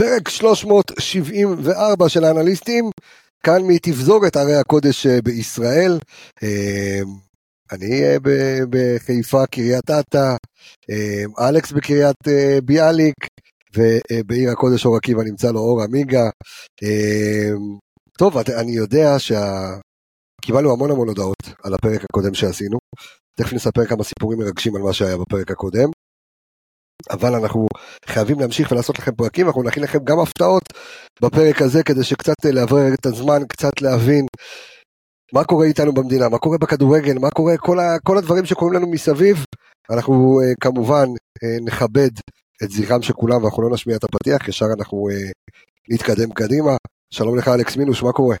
פרק 374 של האנליסטים, כאן מתפזורת ערי הקודש אה, בישראל. אה, אני אה, בחיפה, קריית אתא, אלכס בקריית ביאליק, ובעיר הקודש אור עקיבא נמצא לו אור עמיגה. טוב, אני יודע שקיבלנו המון המון הודעות על הפרק הקודם שעשינו. תכף נספר כמה סיפורים מרגשים על מה שהיה בפרק הקודם. אבל אנחנו חייבים להמשיך ולעשות לכם פרקים, אנחנו נכין לכם גם הפתעות בפרק הזה כדי שקצת לאוורר את הזמן, קצת להבין מה קורה איתנו במדינה, מה קורה בכדורגל, מה קורה, כל, ה, כל הדברים שקורים לנו מסביב. אנחנו uh, כמובן uh, נכבד את זכרם של כולם ואנחנו לא נשמיע את הפתיח, ישר אנחנו נתקדם קדימה. שלום לך אלכס מינוש, מה קורה?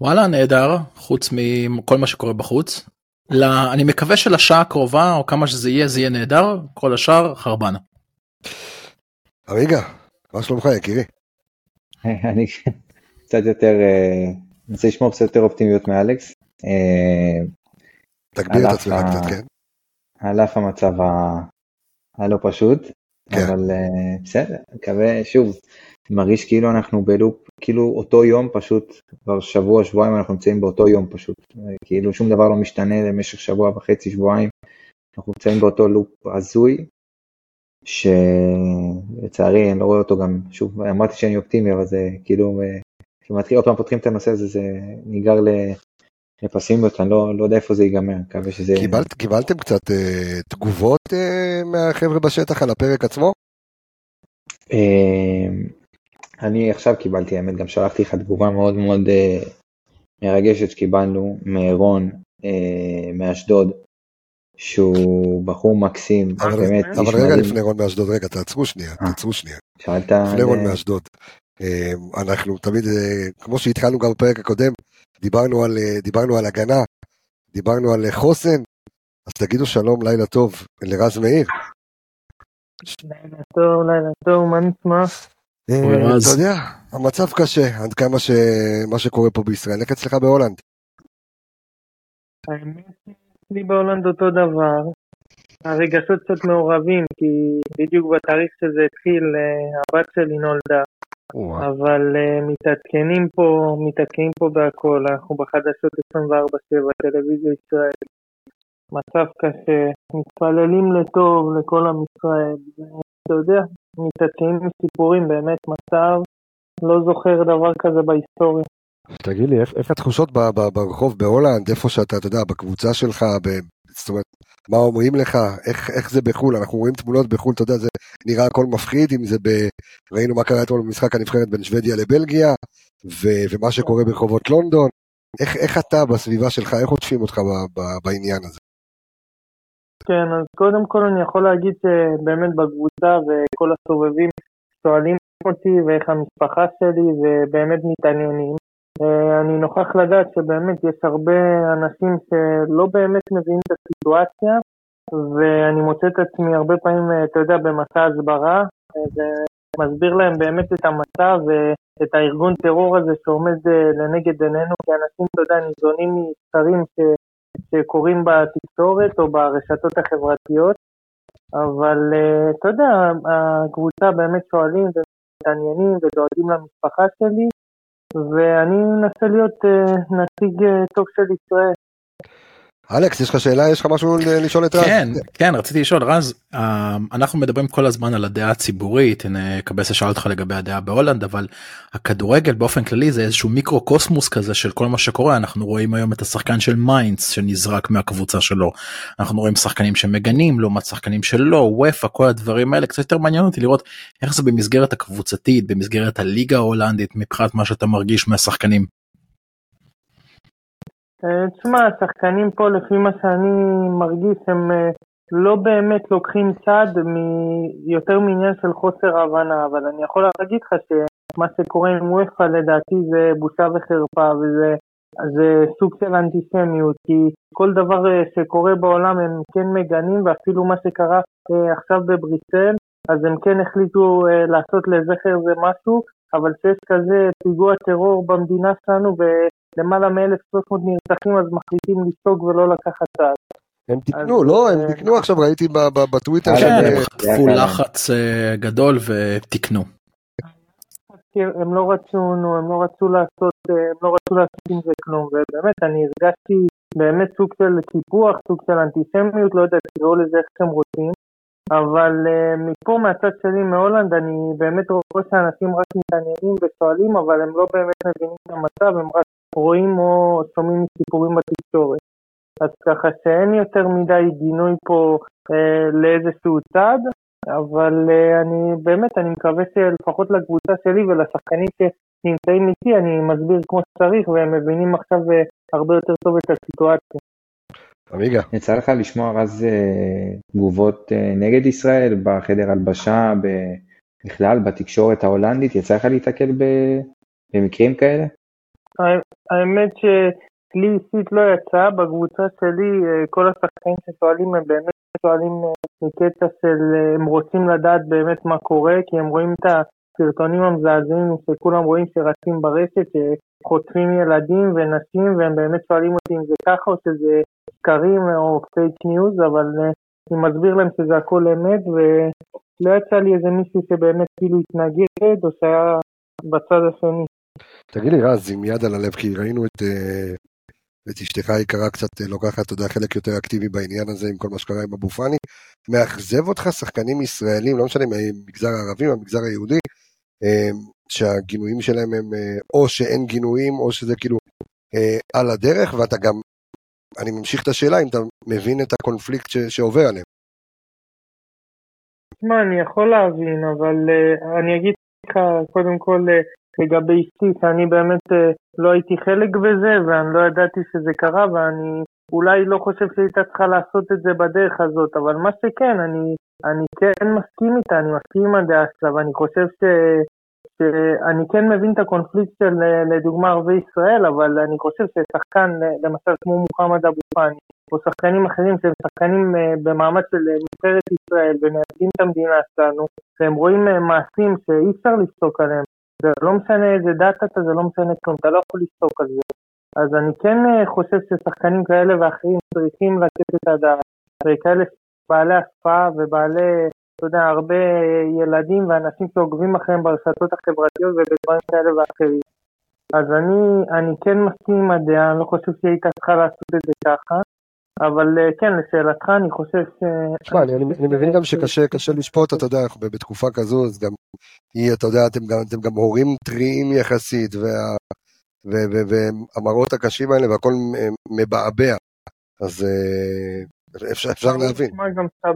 וואלה נהדר חוץ מכל מה שקורה בחוץ לה, אני מקווה שלשעה הקרובה או כמה שזה יהיה זה יהיה נהדר כל השאר חרבנה. רגע מה שלומך יקירי? אני קצת יותר אה, אני רוצה לשמור קצת יותר אופטימיות מאלכס. אה, תגביר את עצמך קצת כן. על אף המצב הלא פשוט כן. אבל אה, בסדר מקווה שוב מרגיש כאילו אנחנו בלופ כאילו אותו יום פשוט, כבר שבוע, שבועיים אנחנו נמצאים באותו יום פשוט, כאילו שום דבר לא משתנה למשך שבוע וחצי, שבועיים, אנחנו נמצאים באותו לופ הזוי, שלצערי אני לא רואה אותו גם, שוב, אמרתי שאני אופטימי, אבל זה כאילו, כשמתחיל עוד פעם פותחים את הנושא הזה, זה ניגר לפסימיות, אני לא, לא יודע איפה זה ייגמר, מקווה שזה... קיבלת, קיבלתם קצת אה, תגובות אה, מהחבר'ה בשטח על הפרק עצמו? אה, אני עכשיו קיבלתי, האמת, גם שלחתי לך תגובה מאוד מאוד uh, מרגשת שקיבלנו מרון uh, מאשדוד, שהוא בחור מקסים, אבל, באמת. אבל רגע מדהים. לפני רון מאשדוד, רגע, תעצרו שנייה, 아, תעצרו שנייה. שאלת... לפני רון מאשדוד. אנחנו תמיד, כמו שהתחלנו גם בפרק הקודם, דיברנו על, דיברנו על הגנה, דיברנו על חוסן, אז תגידו שלום, לילה טוב, לרז מאיר. לילה טוב, לילה טוב, מה נשמע? אה, אתה יודע, המצב קשה, עד כמה שמה שקורה פה בישראל. איך אצלך בהולנד? האמת לי בהולנד אותו דבר. הרגשות קצת מעורבים, כי בדיוק בתאריך שזה התחיל, אה, הבת שלי נולדה. אבל אה, מתעדכנים פה, מתעדכנים פה בהכל, אנחנו בחדשות 24/7, טלוויזיה ישראל. מצב קשה, מתפללים לטוב לכל עם ישראל. אתה יודע, מתעדכנים מסיפורים, באמת מצב, לא זוכר דבר כזה בהיסטוריה. תגיד לי, איך התחושות ברחוב בהולנד, איפה שאתה, אתה יודע, בקבוצה שלך, ב, זאת אומרת, מה אומרים לך, איך, איך זה בחו"ל, אנחנו רואים תמונות בחו"ל, אתה יודע, זה נראה הכל מפחיד, אם זה ב... ראינו מה קרה אתמול במשחק הנבחרת בין שוודיה לבלגיה, ו, ומה שקורה ברחובות לונדון, איך, איך אתה בסביבה שלך, איך עוטפים אותך ב, ב, בעניין הזה? כן, אז קודם כל אני יכול להגיד שבאמת בקבוצה וכל הסובבים שואלים אותי ואיך המשפחה שלי ובאמת מתעניינים. אה, אני נוכח לדעת שבאמת יש הרבה אנשים שלא באמת מבינים את הסיטואציה ואני מוצא את עצמי הרבה פעמים, אה, אתה יודע, במסע הסברה ומסביר להם באמת את המצב ואת הארגון טרור הזה שעומד אה, לנגד עינינו כי אנשים, אתה יודע, ניזונים מספרים שקורים בתקשורת או ברשתות החברתיות, אבל אה, אתה יודע, הקבוצה באמת שואלים ומתעניינים ודואגים למשפחה שלי, ואני מנסה להיות אה, נציג אה, טוב של ישראל. אלכס יש לך שאלה? יש לך משהו לשאול את רז? כן כן רציתי לשאול. רז אה, אנחנו מדברים כל הזמן על הדעה הציבורית. הנה קבסה שאל אותך לגבי הדעה בהולנד אבל הכדורגל באופן כללי זה איזשהו מיקרו קוסמוס כזה של כל מה שקורה. אנחנו רואים היום את השחקן של מיינץ שנזרק מהקבוצה שלו. אנחנו רואים שחקנים שמגנים לעומת שחקנים שלא וופא כל הדברים האלה. קצת יותר מעניין אותי לראות איך זה במסגרת הקבוצתית במסגרת הליגה ההולנדית מבחינת מה שאתה מרגיש מהשחקנים. אה, תשמע, השחקנים פה, לפי מה שאני מרגיש, הם אה, לא באמת לוקחים צד יותר מעניין של חוסר הבנה, אבל אני יכול להגיד לך שמה שקורה עם וופא לדעתי זה בושה וחרפה, וזה זה סוג של אנטישמיות, כי כל דבר אה, שקורה בעולם הם כן מגנים, ואפילו מה שקרה עכשיו בבריסל, אז הם כן החליטו לעשות לזכר זה משהו, אבל שיש כזה פיגוע טרור במדינה שלנו, למעלה מ-1300 נרצחים אז מחליטים לשתוק ולא לקחת צעד. הם תיקנו, לא? הם תיקנו עכשיו, ראיתי בטוויטר. כן, הם חטפו לחץ גדול ותיקנו. הם לא רצו, הם לא רצו לעשות, הם לא רצו לעשות עם זה כלום, ובאמת אני הרגשתי באמת סוג של קיפוח, סוג של אנטישמיות, לא יודע, תראו לזה איך שאתם רוצים, אבל מפה מהצד שלי מהולנד אני באמת רואה שאנשים רק מתעניינים ושואלים, אבל הם לא באמת מבינים את המצב, הם רק רואים או שומעים סיפורים בתקשורת. אז ככה שאין יותר מדי גינוי פה uh, לאיזשהו צד, אבל uh, אני באמת, אני מקווה שלפחות לקבוצה שלי ולשחקנים שנמצאים איתי, אני מסביר כמו שצריך והם מבינים עכשיו uh, הרבה יותר טוב את הסיטואציה. עמיגה. יצא לך לשמוע אז uh, תגובות uh, נגד ישראל בחדר הלבשה, בכלל בתקשורת ההולנדית, יצא לך להתקל במקרים כאלה? האמת שלי אישית לא יצא, בקבוצה שלי כל השחקנים ששואלים הם באמת שואלים מקטע של הם רוצים לדעת באמת מה קורה, כי הם רואים את הסרטונים המזעזעים שכולם רואים שרצים ברשת, שחוטפים ילדים ונשים, והם באמת שואלים אותי אם זה ככה או שזה שקרים או פייק ניוז, אבל אני מסביר להם שזה הכל אמת, ולא יצא לי איזה מישהו שבאמת כאילו התנגד או שהיה בצד השני. תגיד לי רז, עם יד על הלב, כי ראינו את, את אשתך היקרה קצת לוקחת, אתה יודע, חלק יותר אקטיבי בעניין הזה עם כל מה שקרה עם אבו פאני. מאכזב אותך שחקנים ישראלים, לא משנה מהמגזר הערבי מהמגזר היהודי, שהגינויים שלהם הם או שאין גינויים או שזה כאילו על הדרך, ואתה גם, אני ממשיך את השאלה אם אתה מבין את הקונפליקט ש, שעובר עליהם. תשמע, אני יכול להבין, אבל uh, אני אגיד לך קודם כל uh, לגבי אשתי, שאני באמת uh, לא הייתי חלק בזה, ואני לא ידעתי שזה קרה, ואני אולי לא חושב שהייתה צריכה לעשות את זה בדרך הזאת, אבל מה שכן, אני, אני כן מסכים איתה, אני מסכים עם הדעה שלה, ואני חושב ש... שאני כן מבין את הקונפליקט של לדוגמה ערבי ישראל, אבל אני חושב ששחקן, למשל כמו מוחמד אבו פאני, או שחקנים אחרים שהם שחקנים במעמד של נבחרת ישראל ומייצגים את המדינה שלנו, והם רואים מעשים שאי אפשר לפסוק עליהם. זה לא משנה איזה דת אתה, זה לא משנה כלום, אתה לא יכול לפסוק על זה. אז אני כן חושב ששחקנים כאלה ואחרים צריכים לתת את הדעת, וכאלה בעלי השפעה ובעלי אתה יודע, הרבה ילדים ואנשים שעוקבים אחריהם ברשתות החברתיות ובדברים כאלה ואחרים. אז אני, אני כן מסכים עם הדעה, אני לא חושב שהיא הייתה צריכה לעשות את זה ככה, אבל כן, לשאלתך, אני חושב ש... תשמע, אני, אני מבין גם שקשה לשפוט, אתה יודע, אנחנו בתקופה כזו, אז גם היא, אתה יודע, אתם גם, אתם גם הורים טריים יחסית, וה, ו, ו, והמראות הקשים האלה והכל מבעבע, אז אפשר, אפשר להבין. גם אתה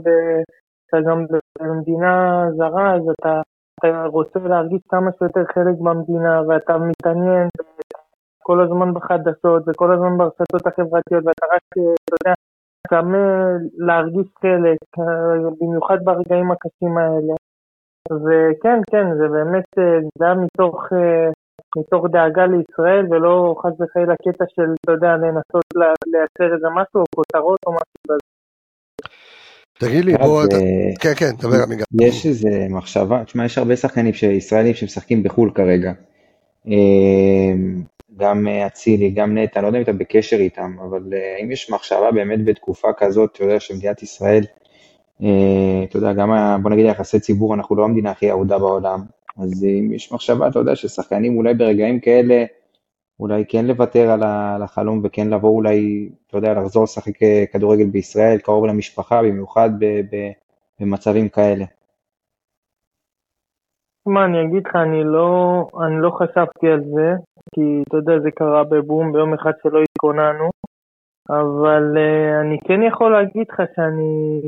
אתה גם במדינה זרה, אז אתה, אתה רוצה להרגיש כמה שיותר חלק במדינה, ואתה מתעניין כל הזמן בחדשות וכל הזמן ברשתות החברתיות, ואתה רק, אתה יודע, צמא להרגיש חלק, במיוחד ברגעים הקשים האלה. וכן, כן, זה באמת, זה היה מתוך, מתוך דאגה לישראל, ולא חס וחלילה קטע של, אתה יודע, לנסות לייצר איזה משהו, או כותרות או משהו כזה. תגיד לי, בוא, אתה... כן, כן, דבר עמיגה. יש איזה מחשבה, תשמע, יש הרבה שחקנים ישראלים שמשחקים בחו"ל כרגע. גם אצילי, גם נטע, לא יודע אם אתה בקשר איתם, אבל אם יש מחשבה באמת בתקופה כזאת, אתה יודע שמדינת ישראל, אתה יודע, גם, בוא נגיד יחסי ציבור, אנחנו לא המדינה הכי אהודה בעולם, אז אם יש מחשבה, אתה יודע, ששחקנים אולי ברגעים כאלה, אולי כן לוותר על החלום וכן לבוא אולי, אתה יודע, לחזור לשחק כדורגל בישראל, קרוב למשפחה, במיוחד במצבים כאלה. מה, אני אגיד לך, אני לא, אני לא חשבתי על זה, כי אתה יודע, זה קרה בבום ביום אחד שלא התכוננו, אבל uh, אני כן יכול להגיד לך שאני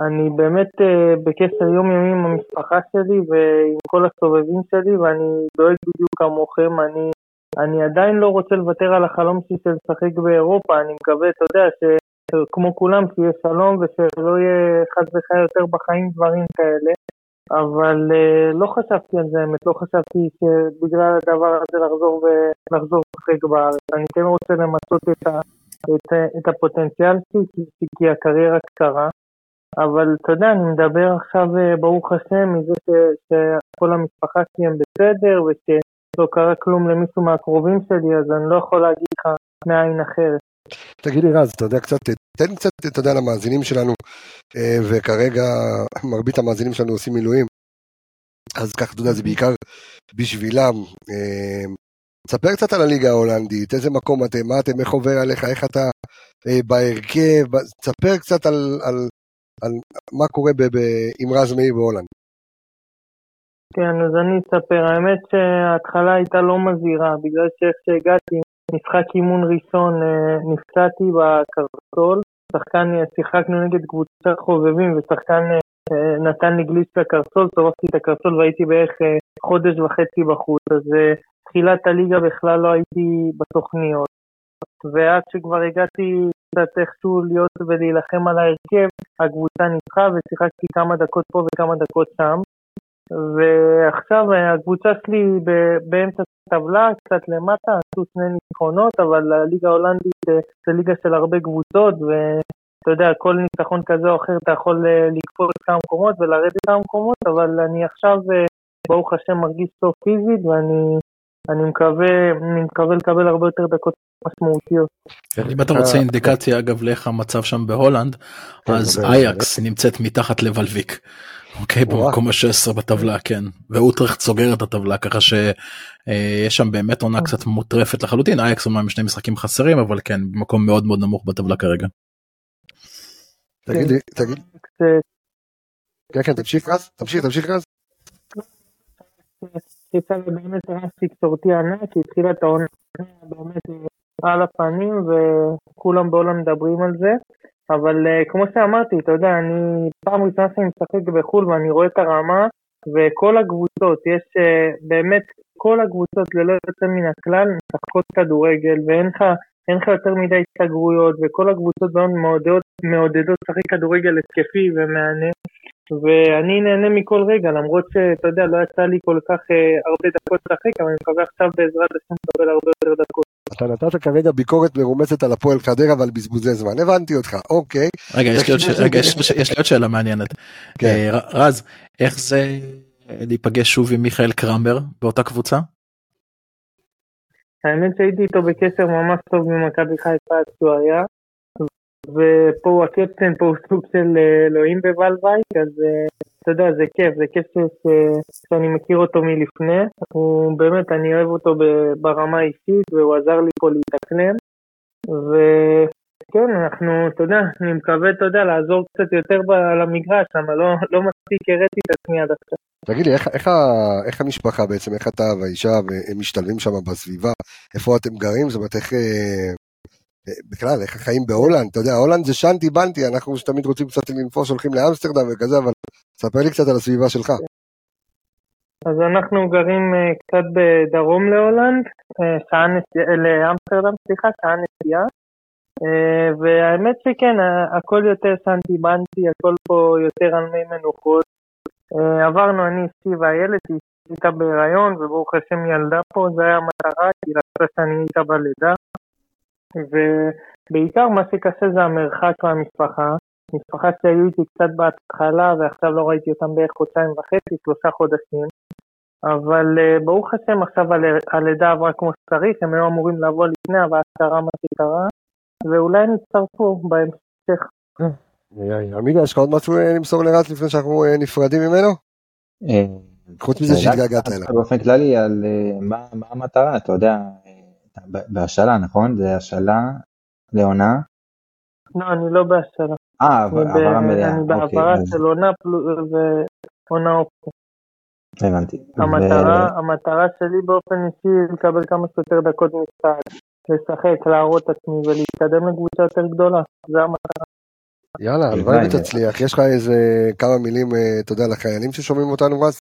אני באמת uh, בקשר יומיומי עם המשפחה שלי ועם כל הסובבים שלי, ואני דואג בדיוק כמוכם, אני אני עדיין לא רוצה לוותר על החלום שלי של לשחק באירופה, אני מקווה, אתה יודע, שכמו כולם, שיהיה שלום ושלא יהיה חס וחלילה יותר בחיים דברים כאלה. אבל uh, לא חשבתי על זה, האמת, לא חשבתי שבגלל הדבר הזה לחזור ולחזור לשחק בארץ. אני כן רוצה למצות את, ה, את, את הפוטנציאל שלי, כי, כי הקריירה קצרה. אבל אתה יודע, אני מדבר עכשיו, אה, ברוך השם, מזה ש, שכל המשפחה שלי הם בסדר, וש... לא קרה כלום למישהו מהקרובים שלי, אז אני לא יכול להגיד לך מעין אחרת. תגיד לי רז, אתה יודע קצת, תן קצת, אתה יודע, למאזינים שלנו, אה, וכרגע מרבית המאזינים שלנו עושים מילואים, אז ככה, אתה יודע, זה בעיקר בשבילם. אה, ספר קצת על הליגה ההולנדית, איזה מקום אתם, מה אתם, איך עובר עליך, איך אתה אה, בהרכב, ספר קצת על, על, על מה קורה ב, ב, עם רז מאיר בהולנד. כן, אז אני אספר. האמת שההתחלה הייתה לא מזהירה, בגלל שאיך שהגעתי, משחק אימון ראשון אה, נפצעתי בקרסול, שחקן, שיחקנו נגד קבוצה חובבים ושחקן אה, נתן לי גליץ' לקרסול, צורפתי את הקרסול והייתי בערך אה, חודש וחצי בחוץ, אז תחילת הליגה בכלל לא הייתי בתוכניות. ועד שכבר הגעתי קצת איכשהו להיות ולהילחם על ההרכב, הקבוצה ניצחה ושיחקתי כמה דקות פה וכמה דקות שם. ועכשיו הקבוצה שלי באמצע הטבלה, קצת למטה, עשו שני ניצחונות, אבל הליגה ההולנדית זה ליגה של הרבה קבוצות, ואתה יודע, כל ניצחון כזה או אחר אתה יכול אה, לקפוץ כמה מקומות ולרדת כמה מקומות, אבל אני עכשיו, אה, ברוך השם, מרגיש טוב פיזית, ואני אני מקווה, אני מקווה לקבל הרבה יותר דקות משמעותיות. אם אתה רוצה אינדיקציה אגב לאיך המצב שם בהולנד כן, אז אייקס נמצאת מתחת לבלוויק. אוקיי במקום ה-16 בטבלה כן ואוטרכט סוגר את הטבלה ככה שיש אה, שם באמת עונה קצת מוטרפת לחלוטין אייקס אומנם שני משחקים חסרים אבל כן במקום מאוד מאוד נמוך בטבלה כרגע. תגיד לי תגיד. כן כן תמשיך רז תמשיך תמשיך רז. יצא לי באמת רס תקשורתי ענק, התחילה את העונה באמת על הפנים וכולם בעולם מדברים על זה. אבל uh, כמו שאמרתי, אתה יודע, אני פעם ראשונה שאני משחק בחו"ל ואני רואה את הרמה וכל הקבוצות, יש uh, באמת, כל הקבוצות ללא יוצא מן הכלל משחקות כדורגל ואין לך אין לך יותר מדי הסתגרויות וכל הקבוצות מאוד מעודדות, מעודדות לשחק כדורגל התקפי ומהנה ואני נהנה מכל רגע למרות שאתה יודע לא יצא לי כל כך אה, הרבה דקות לשחק אבל אני מקווה עכשיו בעזרת השם לקבל הרבה יותר דקות. אתה נתת כרגע ביקורת מרומסת על הפועל חדרה ועל בזבוזי זמן הבנתי אותך אוקיי. רגע יש לי עוד שאלה מעניינת. כן. אה, רז איך זה להיפגש שוב עם מיכאל קרמבר באותה קבוצה? האמת שהייתי איתו בקשר ממש טוב ממכבי חיפה עד שהוא היה, ופה הוא הקפטן, פה הוא סוג של אה, אלוהים בוולווייק, אז אה, אתה יודע, זה כיף, זה כיף שאני מכיר אותו מלפני, הוא באמת, אני אוהב אותו ברמה האישית, והוא עזר לי פה להתאקלם, וכן, אנחנו, אתה יודע, אני מקווה, אתה יודע, לעזור קצת יותר למגרש, למה לא, לא מספיק הראתי את עצמי עד עכשיו. תגיד לי, איך, איך, איך המשפחה בעצם, איך אתה והאישה, הם משתלבים שם בסביבה, איפה אתם גרים, זאת אומרת, איך, אה, אה, בכלל, איך החיים בהולנד, אתה יודע, הולנד זה שאנטי בנטי, אנחנו שתמיד רוצים קצת לנפוש, הולכים לאמסטרדם וכזה, אבל ספר לי קצת על הסביבה שלך. אז אנחנו גרים uh, קצת בדרום להולנד, uh, שעה נסיעה, לאמסטרדם, סליחה, שעה נסיעה. והאמת שכן, הכל יותר שאנטי בנטי, הכל פה יותר על מי מנוחות. עברנו אני, אשתי והילד, היא הייתה בהיריון, וברוך השם ילדה פה, זה היה המטרה, כי רצתה שאני איתה בלידה. ובעיקר מה שקשה זה המרחק מהמשפחה. משפחה שהיו איתי קצת בהתחלה ועכשיו לא ראיתי אותם בערך חודשיים וחצי, שלושה חודשים. אבל uh, ברוך השם עכשיו הלידה עברה כמו שצריך, הם היו אמורים לבוא לפני, אבל קרה מה שקרה, ואולי הם יצטרפו בהמשך. עמיגה, יש לך עוד משהו אה, למסור לרץ לפני שאנחנו אה, נפרדים ממנו? חוץ מזה שהתגעגעת אליו. באופן כללי על מה המטרה, אתה יודע, בהשאלה, נכון? זה השאלה לעונה? לא, אני לא בהשאלה. אה, העברה מלאה. אני אוקיי, בהעברה של עונה ועונה אופציה. הבנתי. המטרה, המטרה שלי באופן אישי היא לקבל כמה שיותר דקות משחק, לשחק, להראות את עצמי ולהתקדם לקבוצה יותר גדולה, זה המטרה. יאללה, הלוואי ותצליח. יש לך איזה כמה מילים, אה, אתה יודע, לחיילים ששומעים אותנו, רז?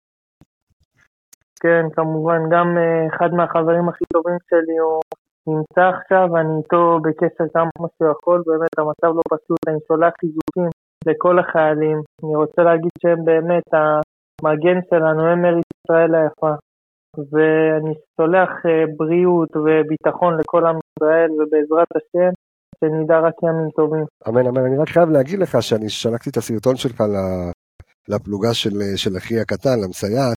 כן, כמובן, גם אה, אחד מהחברים הכי טובים שלי הוא נמצא עכשיו, אני איתו בקשר כמה שהוא יכול, באמת המצב לא פשוט, אני שולח חיזוקים לכל החיילים, אני רוצה להגיד שהם באמת המגן שלנו, הם ארץ ישראל היפה, ואני שולח אה, בריאות וביטחון לכל עם ישראל, ובעזרת השם, שנדע רק ימים טובים. אמן, אמן, אני רק חייב להגיד לך שאני שלחתי את הסרטון שלך לפלוגה של, של אחי הקטן, למסייעת,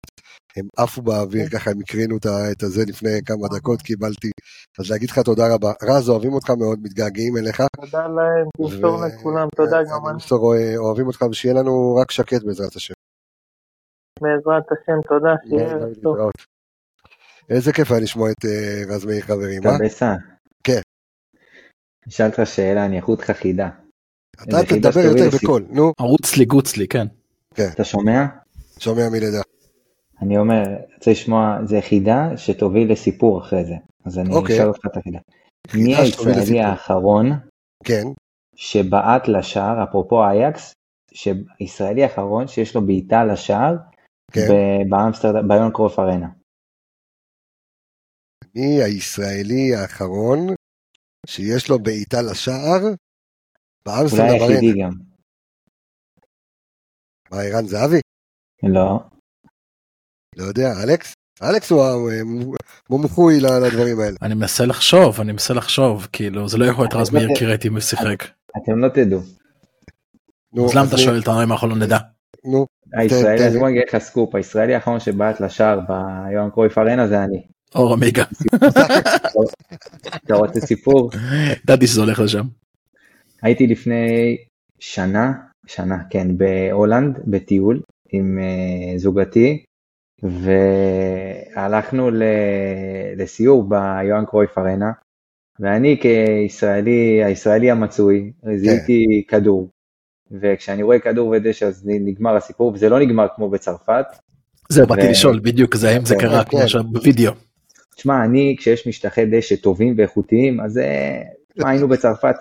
הם עפו באוויר, ככה הם הקרינו את הזה לפני כמה דקות, קיבלתי. אז להגיד לך תודה רבה. רז, אוהבים אותך מאוד, מתגעגעים אליך. תודה להם, תמסור לכולם, תודה גם אני. תמסור, אוהבים אותך, ושיהיה לנו רק שקט בעזרת השם. בעזרת השם, תודה, שיהיה טוב. איזה כיף היה לשמוע את רז מאיר חברים, אה? קבסה. כן. אשאל אותך שאלה, אני אחוט לך חידה. אתה תדבר יותר בקול, נו. ערוץ לי גוץ לי, כן. אתה שומע? שומע מלידה. אני אומר, רוצה לשמוע, זה חידה שתוביל לסיפור אחרי זה. אז אני אשאל אותך את החידה. מי הישראלי האחרון כן. שבעט לשער, אפרופו אייקס, שישראלי האחרון שיש לו בעיטה לשער כן. באמסטרדם, ביון קרוף ארנה. מי הישראלי האחרון שיש לו בעיטה לשער באמסטרדם אולי היחידי גם. מה, ערן זהבי? לא. לא יודע, אלכס? אלכס הוא מומחוי לדברים האלה. אני מנסה לחשוב, אני מנסה לחשוב, כאילו זה לא יכול להיות רז מאיר קירט אם הוא שיחק. אתם לא תדעו. אז למה אתה שואל אותנו אם אנחנו לא נדע? נו. הישראלי, אז בוא נגיד לך סקופ, הישראלי האחרון שבעט לשער ביום קרויף ארנה זה אני. אור עמיגה. אתה רוצה סיפור? ידעתי שזה הולך לשם. הייתי לפני שנה, שנה, כן, בהולנד, בטיול עם זוגתי, והלכנו לסיור ביוהאן קרויף ארנה, ואני כישראלי, הישראלי המצוי, זיהיתי כדור, וכשאני רואה כדור ודשא אז נגמר הסיפור, וזה לא נגמר כמו בצרפת. זהו, באתי לשאול בדיוק, זה האם זה קרה כמו עכשיו בווידאו. תשמע, אני כשיש משטחי דשא טובים ואיכותיים, אז היינו בצרפת,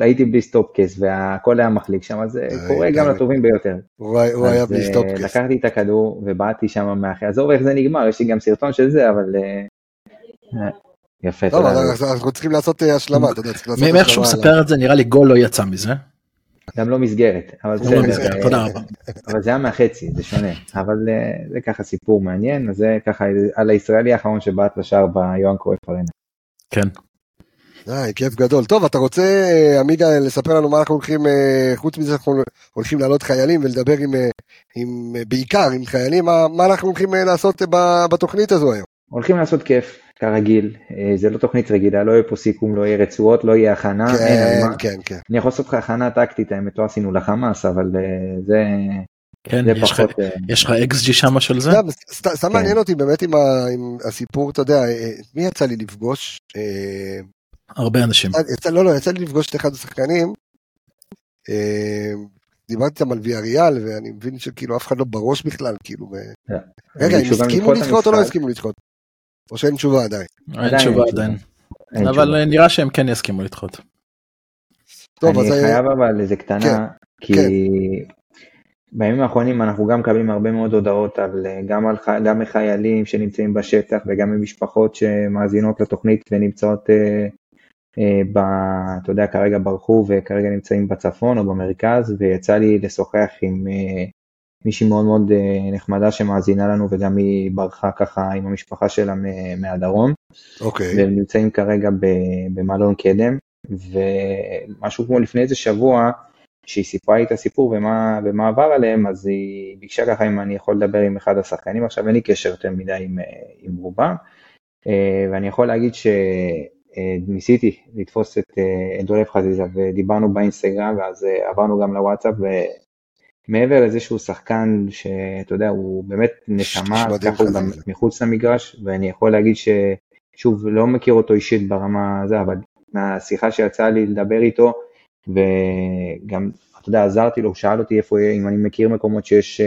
הייתי בלי סטופקס והכל היה מחליק שם, אז זה קורה גם לטובים ביותר. הוא היה בלי סטופקס. לקחתי את הכדור ובעטתי שם מאחרי, עזוב איך זה נגמר, יש לי גם סרטון של זה, אבל... יפה, טוב, אנחנו צריכים לעשות השלמה, אתה יודע, צריך לעשות השלמה. מאיך שהוא מספר את זה, נראה לי גול לא יצא מזה. גם לא מסגרת, אבל לא מסגרת, תודה רבה. אבל זה היה מהחצי, זה שונה, אבל זה ככה סיפור מעניין, אז זה ככה על הישראלי האחרון שבעט לשער ביוהאן קרויף ארנה. כן. די, כיף גדול. טוב, אתה רוצה, עמיגה, לספר לנו מה אנחנו הולכים, חוץ מזה אנחנו הולכים לעלות חיילים ולדבר עם, עם בעיקר עם חיילים, מה, מה אנחנו הולכים לעשות בתוכנית הזו היום? הולכים לעשות כיף, כרגיל, זה לא תוכנית רגילה, לא יהיה פה סיכום, לא יהיה רצועות, לא יהיה הכנה. כן, אין, כן, כן. אני יכול לעשות לך הכנה טקטית, האמת לא עשינו לחמאס, אבל זה... כן, יש לך, יש לך XG שמה של זה? סתם מעניין אותי באמת עם הסיפור, אתה יודע, מי יצא לי לפגוש? הרבה אנשים. יצא, לא, לא, יצא לי לפגוש את אחד השחקנים. דיברתי איתם על ויאריאל, ואני מבין שכאילו אף אחד לא בראש בכלל, כאילו. רגע, הם הסכימו לדחות או לא הסכימו לדחות? או שאין תשובה עדיין? אין תשובה עדיין. אבל נראה שהם כן יסכימו לדחות. טוב, אני חייב אבל איזה קטנה, כי בימים האחרונים אנחנו גם מקבלים הרבה מאוד הודעות על, גם, על, גם מחיילים שנמצאים בשטח וגם ממשפחות שמאזינות לתוכנית ונמצאות ב, אתה יודע, כרגע ברחו וכרגע נמצאים בצפון או במרכז, ויצא לי לשוחח עם מישהי מאוד מאוד נחמדה שמאזינה לנו, וגם היא ברחה ככה עם המשפחה שלה מהדרום. אוקיי. והם נמצאים כרגע במלון קדם, ומשהו כמו לפני איזה שבוע, שהיא סיפרה לי את הסיפור ומה, ומה עבר עליהם, אז היא ביקשה ככה אם אני יכול לדבר עם אחד השחקנים, עכשיו אין לי קשר יותר מדי עם, עם רובם, ואני יכול להגיד ש... ניסיתי לתפוס את דולב חזיזה ודיברנו באינסטגרם ואז עברנו גם לוואטסאפ ומעבר לזה שהוא שחקן שאתה יודע הוא באמת נשמה ככה הוא גם מחוץ למגרש ואני יכול להגיד ששוב לא מכיר אותו אישית ברמה הזה אבל מהשיחה שיצאה לי לדבר איתו וגם אתה יודע עזרתי לו הוא שאל אותי איפה אם אני מכיר מקומות שיש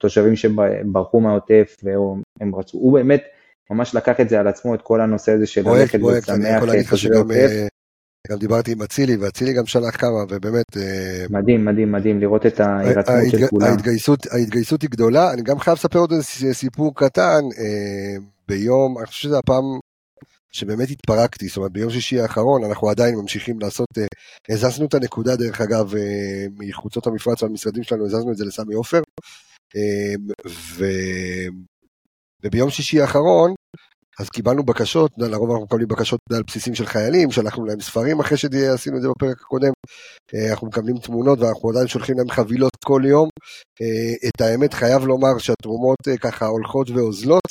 תושבים שברחו מהעוטף והם רצו הוא באמת ממש לקח את זה על עצמו, את כל הנושא הזה של ללכת ולשמח את תושבי העוטף. גם דיברתי עם אצילי, ואצילי גם שלח כמה, ובאמת... מדהים, מדהים, מדהים, לראות את ההירתמות של כולם. ההתגייסות, ההתגייסות היא גדולה, אני גם חייב לספר עוד איזה סיפור קטן, ביום, אני חושב שזה הפעם שבאמת התפרקתי, זאת אומרת ביום שישי האחרון אנחנו עדיין ממשיכים לעשות, הזזנו את הנקודה דרך אגב מחוצות המפרץ והמשרדים שלנו, הזזנו את זה לסמי עופר, ו... וביום שישי האחרון אז קיבלנו בקשות, לרוב אנחנו מקבלים בקשות על בסיסים של חיילים, שלחנו להם ספרים אחרי שעשינו את זה בפרק הקודם, אה, אנחנו מקבלים תמונות ואנחנו עדיין שולחים להם חבילות כל יום. אה, את האמת חייב לומר שהתרומות אה, ככה הולכות ואוזלות,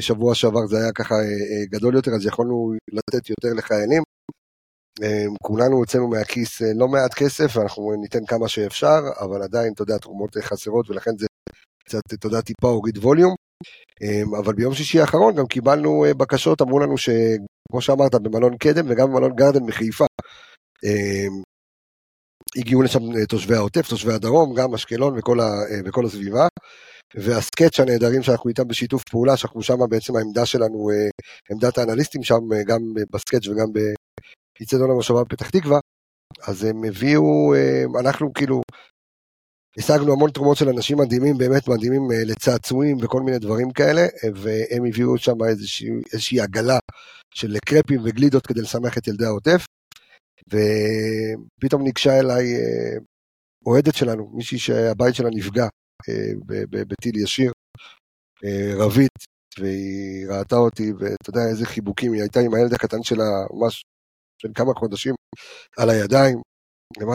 שבוע שעבר זה היה ככה גדול יותר, אז יכולנו לתת יותר לחיילים. כולנו הוצאנו מהכיס לא מעט כסף, ואנחנו ניתן כמה שאפשר, אבל עדיין, אתה יודע, תרומות חסרות, ולכן זה קצת, אתה יודע, טיפה הוריד ווליום. אמ, אבל ביום שישי האחרון גם קיבלנו אה, בקשות, אמרו לנו שכמו שאמרת, במלון קדם וגם במלון גרדן מחיפה, אמ, הגיעו לשם אה, תושבי העוטף, תושבי הדרום, גם אשקלון וכל, ה, אה, וכל הסביבה. והסקץ' הנהדרים שאנחנו איתם בשיתוף פעולה, שאנחנו שם בעצם העמדה שלנו, עמדת האנליסטים שם, גם בסקץ' וגם באיצטדיון המושבה בפתח תקווה, אז הם הביאו, אנחנו כאילו השגנו המון תרומות של אנשים מדהימים, באמת מדהימים אה, לצעצועים וכל מיני דברים כאלה, אה, והם הביאו שם איזושהי, איזושהי עגלה של קרפים וגלידות כדי לשמח את ילדי העוטף, ופתאום ניגשה אליי אה, אוהדת שלנו, מישהי שהבית שלה נפגע בטיל ישיר, רבית, והיא ראתה אותי, ואתה יודע איזה חיבוקים, היא הייתה עם הילד הקטן שלה ממש של כמה חודשים על הידיים,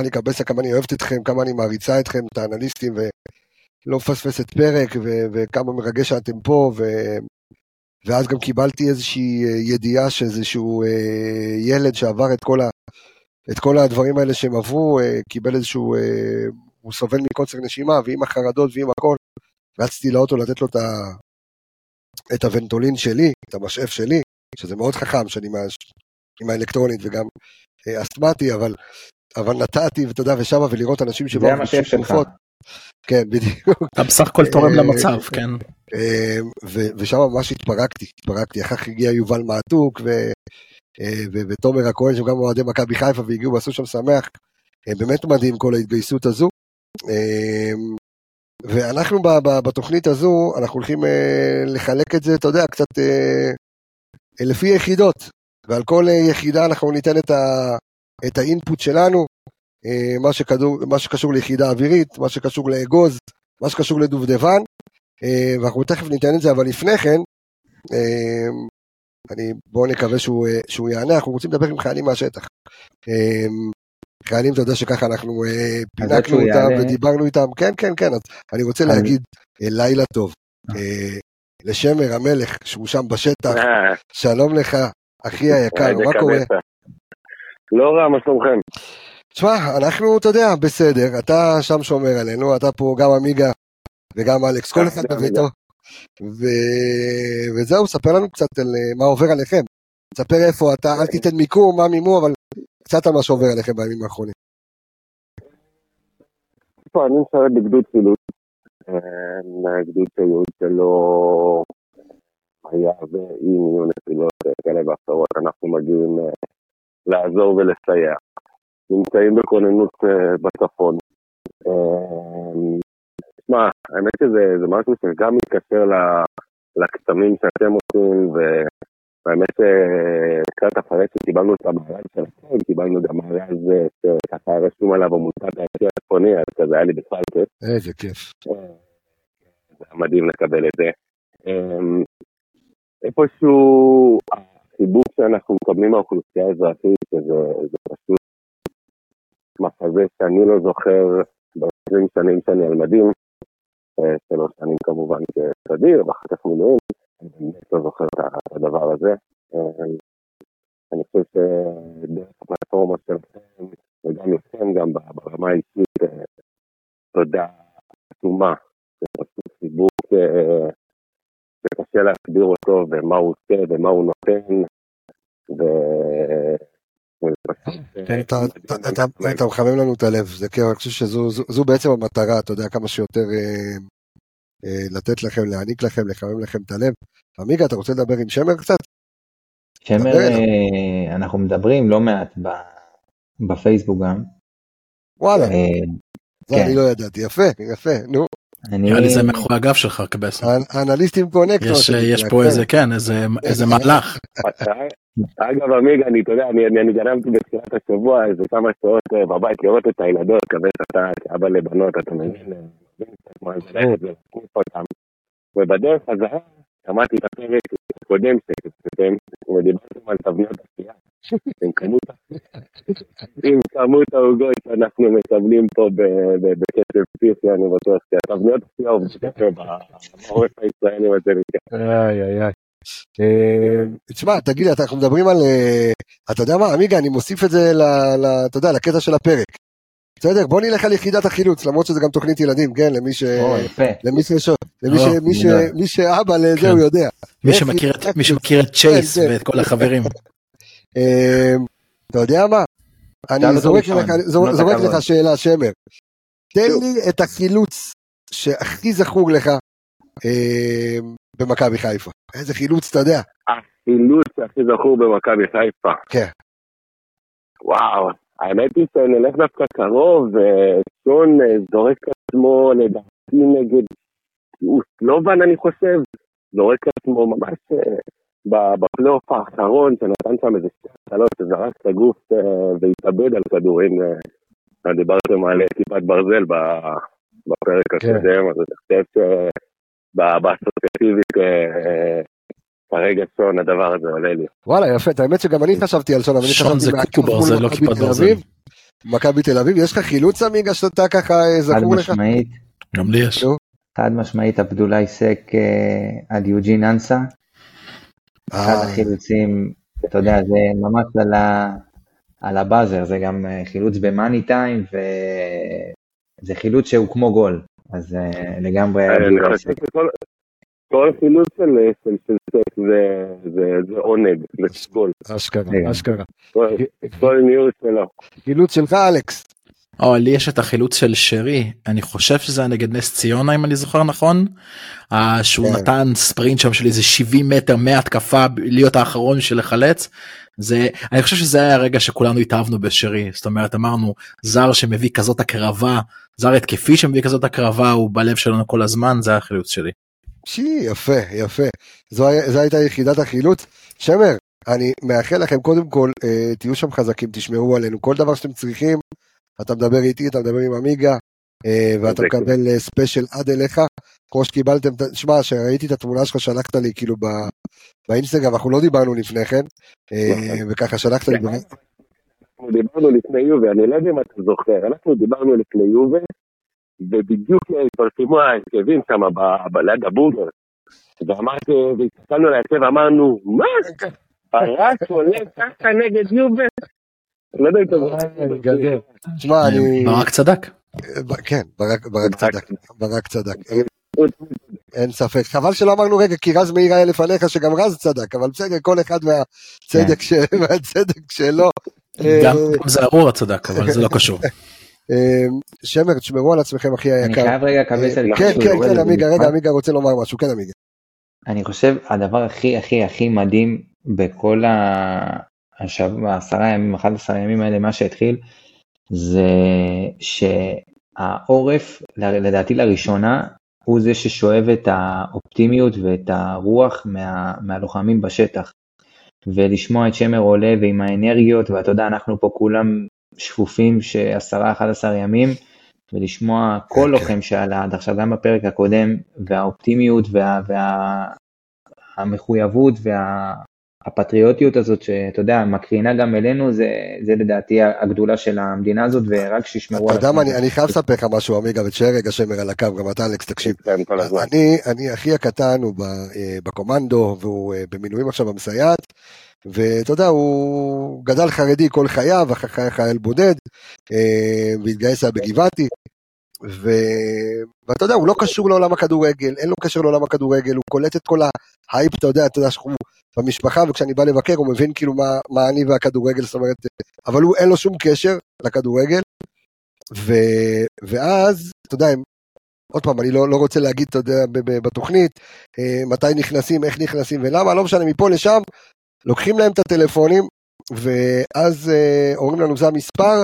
לי קבסה כמה אני אוהבת אתכם, כמה אני מעריצה אתכם, את האנליסטים, ולא מפספסת פרק, ו- וכמה מרגש שאתם פה, ו- ואז גם קיבלתי איזושהי אה, ידיעה שאיזשהו אה, ילד שעבר את כל, ה- את כל הדברים האלה שהם עברו, אה, קיבל איזשהו, אה, הוא סובל מקוצר נשימה, ועם החרדות ועם הכל, רצתי לאוטו לתת לו את, ה- את הוונטולין שלי, את המשאף שלי, שזה מאוד חכם, שאני עם, עם האלקטרונית וגם אה, אסתמטי, אבל אבל נתתי, ואתה יודע, ושמה, ולראות אנשים שבאו... זה המשאף שלך. כן, בדיוק. אתה בסך הכל תורם אה, למצב, כן. אה, ושם ממש התפרקתי, התפרקתי. אחר כך הגיע יובל מעתוק, אה, ותומר הכהן, שהם גם אוהדי מכבי חיפה, והגיעו ועשו שם שמח. באמת מדהים כל ההתגייסות הזו. ואנחנו בתוכנית הזו, אנחנו הולכים לחלק את זה, אתה יודע, קצת לפי יחידות. ועל כל יחידה אנחנו ניתן את ה... את האינפוט שלנו, אה, מה, שקדור, מה שקשור ליחידה אווירית, מה שקשור לאגוז, מה שקשור לדובדבן, אה, ואנחנו תכף ניתן את זה, אבל לפני כן, אה, אני, בואו נקווה שהוא, שהוא יענה, אנחנו רוצים לדבר עם חיילים מהשטח. חיילים, אתה יודע שככה אנחנו פינקנו אותם יענה. ודיברנו איתם, כן, כן, כן, אז אני רוצה אני... להגיד לילה טוב. לשמר המלך, שהוא שם בשטח, שלום לך, אחי היקר, מה קורה? לא רע, מה שלומכם? תשמע, אנחנו, אתה יודע, בסדר, אתה שם שומר עלינו, אתה פה גם עמיגה וגם אלכס, כל אחד בביתו. ו... וזהו, ספר לנו קצת על אה, מה עובר עליכם. ספר איפה אתה, אל תיתן מיקום, מה מימו, אבל קצת על מה שעובר עליכם בימים האחרונים. אני משרת בגדוד חילוץ, אה, גדוד חילוץ שלא היה ואי מיון נפילות כאלה ואחרות, אנחנו מגיעים אה, לעזור ולסייע. נמצאים בכוננות uh, בצפון. תשמע, uh, האמת שזה משהו שגם מתקשר לקסמים שאתם עושים, והאמת שקצת אחרי שקיבלנו את המארז שלכם, קיבלנו גם מארז שככה רשום עליו עמותת האשי הצפוני, אז כזה היה לי בכלל כיף. איזה כיף. זה היה מדהים לקבל את זה. איפשהו החיבוק שאנחנו מקבלים מהאוכלוסייה האזרחית, זה, פשוט מחזה שאני לא זוכר ב-20 שנים שאני על מדים, אה, שלוש שנים כמובן כסדיר, ואחר כך מילואים, אני באמת לא זוכר את הדבר הזה. אה, אני חושב שדרך הפלטפורמה שלכם, וגם לכם, גם ברמה האישית, אה, תודה עצומה. זה פשוט חיבוק שקשה להסביר אותו ומה הוא עושה ומה הוא נותן. אתה מחמם לנו את הלב, זה כן, אני חושב שזו בעצם המטרה, אתה יודע, כמה שיותר אה, אה, לתת לכם, להעניק לכם, לחמם לכם את הלב. עמיגה, אתה רוצה לדבר עם שמר קצת? שמר, אה, אנחנו מדברים לא מעט בפייסבוק גם. וואלה, זה אני כן. לא ידעתי, יפה, יפה, נו. נראה לי זה מאחורי הגב שלך קבסה. האנליסטים קונקט. יש פה איזה כן איזה מהלך. אגב עמיגה אני אתה יודע אני גנבתי בתחילת השבוע איזה כמה שעות אה, בבית לראות את הילדות קבסה אתה אבא לבנות אתה מבין. ובדרך חזרה שמעתי את הפרק הקודם שעשיתם, ודיברתם על תבניות עשייה. עם כמות, עם כמות העוגות שאנחנו מקבלים פה בקצב פיפי, אני בטוח שהתבניות עשייה עובדות בעורף הישראלי, מה זה נקרא. איי איי איי. אה, תשמע, תגיד לי, אנחנו מדברים על, אה, אתה יודע מה, עמיגה, אני מוסיף את זה, אתה יודע, לקטע של הפרק. בסדר, בוא נלך על יחידת החילוץ, למרות שזה גם תוכנית ילדים, כן, למי ש... או, יפה. למי ש... למי ש... מי ש... מי שאבא לזה כן. הוא יודע. מי שמכיר את- את צ'ייס כן, כן. ואת כל החברים. אתה יודע מה? אני זורק לך- זור- זורק שאלה, שמר. תן לי את החילוץ שהכי זכור לך אה, במכבי חיפה. איזה חילוץ, אתה יודע. החילוץ הכי זכור במכבי חיפה. כן. וואו, האמת היא שנלך דווקא קרוב, ושון אה, זורק עצמו לדעתי נגד אוסלובן אני חושב, זורק עצמו ממש אה, בפלייאוף האחרון, שנתן שם איזה שתי הצלות, שזרק את הגוף אה, והתאבד על כדורים. אה, דיברתם על כיפת ברזל ב- בפרק כן. הקודם, אז אני חושב שבאסוציאטיבית אה, כרגע שון הדבר הזה עולה לי. וואלה, יפה, את האמת שגם אני חשבתי על שון, אבל אני חשבתי קוקו מול ברזל, לא מכבי כיפת תל ברזל. אביב. מכבי תל אביב, יש לך חילוץ עמיגה שאתה ככה חד זכור לך? משמעית, גם לי יש. נו. חד משמעית עבדולאי סק על יוג'ין אנסה, אחד אה, החילוצים, אתה יודע, זה ממש על, ה, על הבאזר, זה גם אה, חילוץ במאני טיים, וזה חילוץ שהוא כמו גול, אז אה, לגמרי אני עבדולאי חושב. שכל כל חילוץ של סק זה- זה זה עונג, זה גול. אשכרה. אשכרה. כל- כל ניוז שלו. חילוץ שלך, אלכס. או, לי יש את החילוץ של שרי, אני חושב שזה היה נגד נס ציונה אם אני זוכר נכון, אה, שהוא כן. נתן ספרינט שם של איזה 70 מטר מהתקפה להיות האחרון של לחלץ. זה אני חושב שזה היה הרגע שכולנו התאהבנו בשרי זאת אומרת אמרנו זר שמביא כזאת הקרבה זר התקפי שמביא כזאת הקרבה הוא בלב שלנו כל הזמן זה החילוץ שלי. שי, יפה, יפה. זו, זו הייתה יחידת החילוץ. שמר, אני מאחל לכם קודם כל, אה, תהיו שם חזקים, תשמרו עלינו. כל דבר שאתם צריכים, אתה מדבר איתי, אתה מדבר עם עמיגה, אה, ואתה זה מקבל אה, ספיישל עד אליך. כמו שקיבלתם, שמע, שראיתי את התמונה שלך, שלחת לי כאילו ב, באינסטגרם, אנחנו לא דיברנו לפני כן, אה, וככה שלחת לי. אנחנו דיברנו לפני יובה, אני לא יודע אם אתה זוכר, אנחנו דיברנו לפני יובה, ובדיוק התפרסמו ההרכבים שם ב- ב- ליד הבורגר. ואמרתי, והסתכלנו על ההרכב, אמרנו, מה? פרס עולה ככה נגד יובה? לא יודע אם אתה זוכר. שמע, אני... ברק צדק. כן, ברק צדק, ברק צדק. אין ספק. חבל שלא אמרנו רגע, כי רז מאיר היה לפניך, שגם רז צדק, אבל בסדר, כל אחד מהצדק ש- מהצדק שלו. גם אה, גם זה ארורה צדק אבל זה לא קשור. אה, שמר, תשמרו על עצמכם, אחי אני היקר. חייב רגע לקבל אה, את כן, הליכוד, כן, כן, לזה עמיגה, רגע. עמיגה רוצה לומר משהו, כן, עמיגה. אני חושב הדבר הכי הכי הכי מדהים בכל ה- העשרה ימים, 11 ימים האלה, מה שהתחיל, זה שהעורף, לדעתי לראשונה, הוא זה ששואב את האופטימיות ואת הרוח מה, מהלוחמים בשטח. ולשמוע את שמר עולה ועם האנרגיות, ואתה יודע, אנחנו פה כולם שפופים שעשרה, 11 ימים, ולשמוע כל כן. לוחם שעלה עד עכשיו, גם בפרק הקודם, והאופטימיות וה, וה, המחויבות והפטריוטיות הזאת, שאתה יודע, מקרינה גם אלינו, זה, זה לדעתי הגדולה של המדינה הזאת, ורק שישמרו אתה על יודע מה. אני- אני חייב לספר לך משהו, עמיגה, ותשאר רגע שמר על הקו, גם אתה, אלכס, תקשיב. כן. אני, אני, אחי הקטן הוא אה, בקומנדו, והוא אה, במילואים עכשיו במסייעת, ואתה יודע, הוא גדל חרדי כל חייו, אחר כך היה חייל בודד, אה, והתגייס היה בגבעתי, ו... ואתה יודע, הוא לא קשור לעולם הכדורגל, אין לו קשר לעולם הכדורגל, הוא קולט את כל ההייפ, אתה יודע, אתה יודע, שאנחנו במשפחה, וכשאני בא לבקר, הוא מבין כאילו מה, מה אני והכדורגל, זאת אומרת, אבל הוא, אין לו שום קשר לכדורגל, ו... ואז, אתה יודע, עוד פעם, אני לא, לא רוצה להגיד, אתה יודע, בתוכנית, אה, מתי נכנסים, איך נכנסים ולמה, לא משנה, מפה לשם, לוקחים להם את הטלפונים, ואז אה, אומרים לנו, זה המספר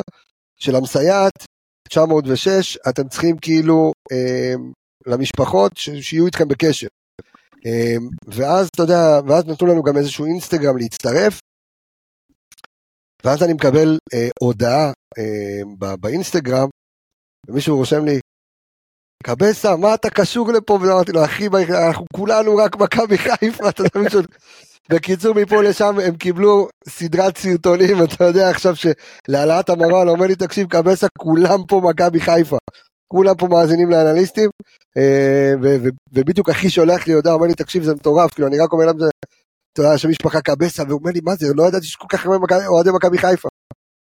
של המסייעת, 906, אתם צריכים כאילו אה, למשפחות שיהיו איתכם בקשר. אה, ואז, אתה יודע, ואז נתנו לנו גם איזשהו אינסטגרם להצטרף, ואז אני מקבל אה, הודעה אה, ב- באינסטגרם, ומישהו רושם לי, קבסה, מה אתה קשור לפה? ואמרתי לו, אחי, אנחנו כולנו רק מכבי חיפה, אתה יודע, בקיצור, מפה לשם הם קיבלו סדרת סרטונים, אתה יודע עכשיו שלהעלאת המרן אומר לי, תקשיב, קבסה, כולם פה מכבי חיפה. כולם פה מאזינים לאנליסטים, אה, ובדיוק אחי שולח לי הודעה, אומר לי, תקשיב, זה מטורף, כאילו, אני רק אומר להם, אתה יודע, שם משפחה קבסה, והוא אומר לי, מה זה, לא ידעתי שיש כל כך הרבה אוהדי מכבי חיפה.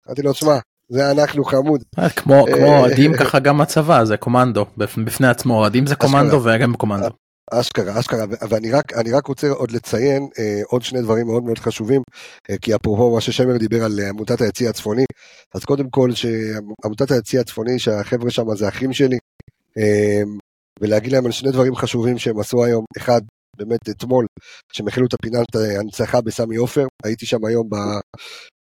אמרתי לו, שמע, זה אנחנו חמוד. אה, כמו אוהדים ככה גם הצבא, זה קומנדו, בפני עצמו, אוהדים זה קומנדו וגם קומנדו. אשכרה, אשכרה, ואני רק, רק רוצה עוד לציין אה, עוד שני דברים מאוד מאוד חשובים, אה, כי אפרופו מה ששמר דיבר על אה, עמותת היציא הצפוני, אז קודם כל שעמותת היציא הצפוני, שהחבר'ה שם זה אחים שלי, אה, ולהגיד להם על שני דברים חשובים שהם עשו היום, אחד, באמת אתמול, שהם החלו את הפינת הנצחה בסמי עופר, הייתי שם היום ב,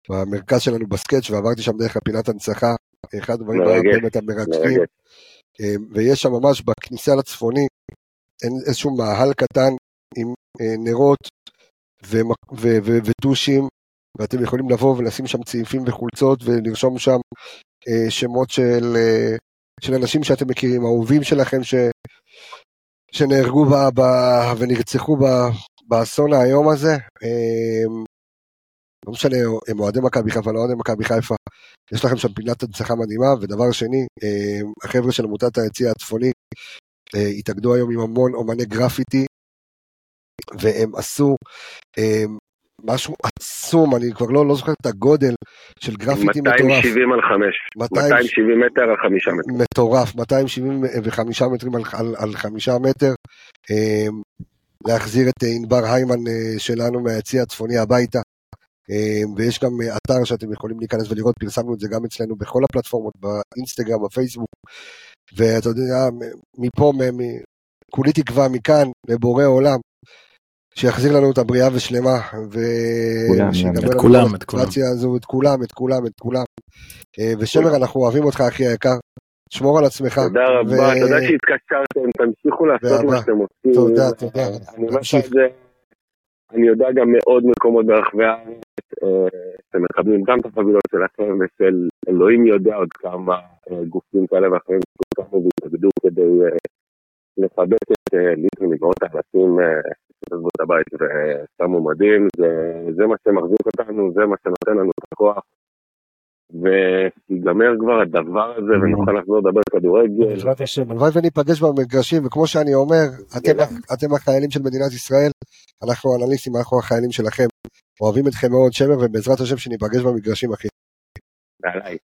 במרכז שלנו בסקץ' ועברתי שם דרך הפינת הנצחה, אחד הדברים באמת המרגשים, אה, ויש שם ממש בכניסה לצפוני, איזשהו מאהל קטן עם אה, נרות וטושים, ואתם יכולים לבוא ולשים שם צעיפים וחולצות ולרשום שם אה, שמות של, אה, של אנשים שאתם מכירים, אהובים שלכם ש, שנהרגו ב, ב, ונרצחו ב, באסון היום הזה. לא משנה, הם אוהדי מכבי חיפה, לא אוהדי מכבי חיפה, יש לכם שם פינת הנצחה מדהימה, ודבר שני, החבר'ה של עמותת היציא הצפוני התאגדו היום עם המון אומני גרפיטי, והם עשו אה, משהו עצום, אני כבר לא, לא זוכר את הגודל של גרפיטי מטורף. 270 על 5, 270 מטר על 5 מטר. מטורף, 275 מטרים על, על, על 5 מטר. אה, להחזיר את ענבר היימן שלנו מהיציא הצפוני הביתה. ויש גם אתר שאתם יכולים להיכנס ולראות, פרסמנו את זה גם אצלנו בכל הפלטפורמות, באינסטגרם, בפייסבוק, ואתה יודע, מפה, כולי תקווה מכאן לבורא עולם, שיחזיר לנו את הבריאה ושלמה, ושיגמר את כולם, את כולם. הזו, את כולם, את כולם, את כולם. אה, ושמר, אנחנו אוהבים אותך, אחי היקר. שמור על עצמך. תודה רבה, תודה שהתקשרתם, תמשיכו לעשות מה שאתם עושים. תודה, תודה. אני יודע גם מאוד מקומות ברחבי הארץ אה, שמקבלים גם את החבילות שלכם ושל אלוהים יודע עוד כמה אה, גופים כאלה ואחרים שקמו והתאגדו כדי אה, לחבק את ליטרים מגרות האנשים שעזבו את הבית ושמו מדים, זה מה שמחזיק אותנו, זה מה שנותן לנו את הכוח. ויגמר כבר הדבר הזה ונוכל לחזור לדבר כדורגל. בעזרת השם, הלוואי וניפגש במגרשים, וכמו שאני אומר, אתם החיילים של מדינת ישראל, אנחנו אנליסטים, אנחנו החיילים שלכם. אוהבים אתכם מאוד, שמר, ובעזרת השם שניפגש במגרשים, אחי.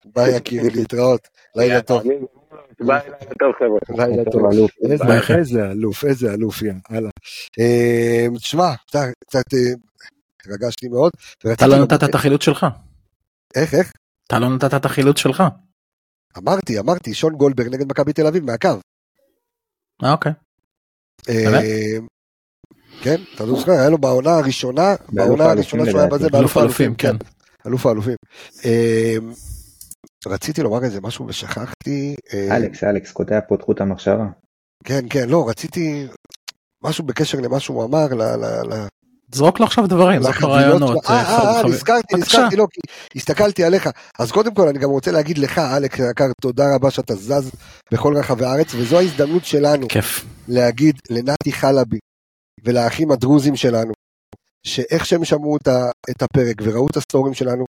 ביי, יקירי, להתראות. לילה טוב. ביי, לילה טוב, חבר'ה. לילה טוב. איזה אלוף, איזה אלוף, יאללה. תשמע, קצת התרגשתי מאוד. אתה לא נתת את החילוץ שלך. איך, איך? אתה לא נתת את החילוץ שלך. אמרתי, אמרתי, שון גולדברג נגד מכבי תל אביב מהקו. אה, אוקיי. כן, אתה לא זוכר, היה לו בעונה הראשונה, בעונה הראשונה שהוא היה בזה, באלוף האלופים, כן. אלוף האלופים. אמ, רציתי לומר איזה משהו ושכחתי. אה, אלכס, אלכס, קוטע פה את חוט המחשבה. כן, כן, לא, רציתי משהו בקשר למה שהוא אמר, זרוק לו עכשיו דברים, זרוק לו רעיונות. אה, אה, אה, נזכרתי, נזכרתי, לא, כי הסתכלתי עליך. אז קודם כל אני גם רוצה להגיד לך, אלכס יקר, תודה רבה שאתה זז בכל רחבי הארץ, וזו ההזדמנות שלנו. כיף. להגיד לנתי חלבי, ולאחים הדרוזים שלנו, שאיך שהם שמעו את הפרק וראו את הסטורים שלנו,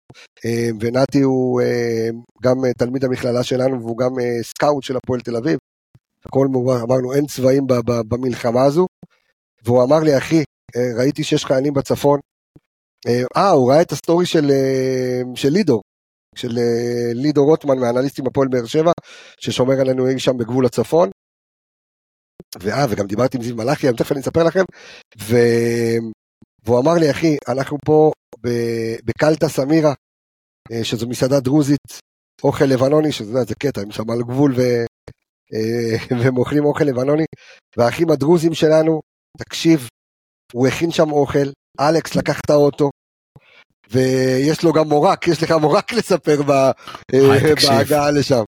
אה, ונתי הוא אה, גם תלמיד המכללה שלנו והוא גם scout של הפועל תל אביב, הכל אמרנו אין צבעים במלחמה הזו, והוא אמר לי אחי, ראיתי שיש חיילים בצפון, אה הוא ראה את הסטורי של, של לידור, של לידור רוטמן מהאנליסטים הפועל באר שבע, ששומר עלינו אי שם בגבול הצפון, ואה, וגם דיברתי עם זיו מלאכי, אני תכף אני אספר לכם, ו... והוא אמר לי, אחי, אנחנו פה בקלטה סמירה, אה, שזו מסעדה דרוזית, אוכל לבנוני, שזה זה קטע, הם שם על גבול ו... אה, והם אוכלים אוכל לבנוני, והאחים הדרוזים שלנו, תקשיב, הוא הכין שם אוכל, אלכס לקח את האוטו, ויש לו גם מורק, יש לך מורק לספר אה, בהגעה לשם.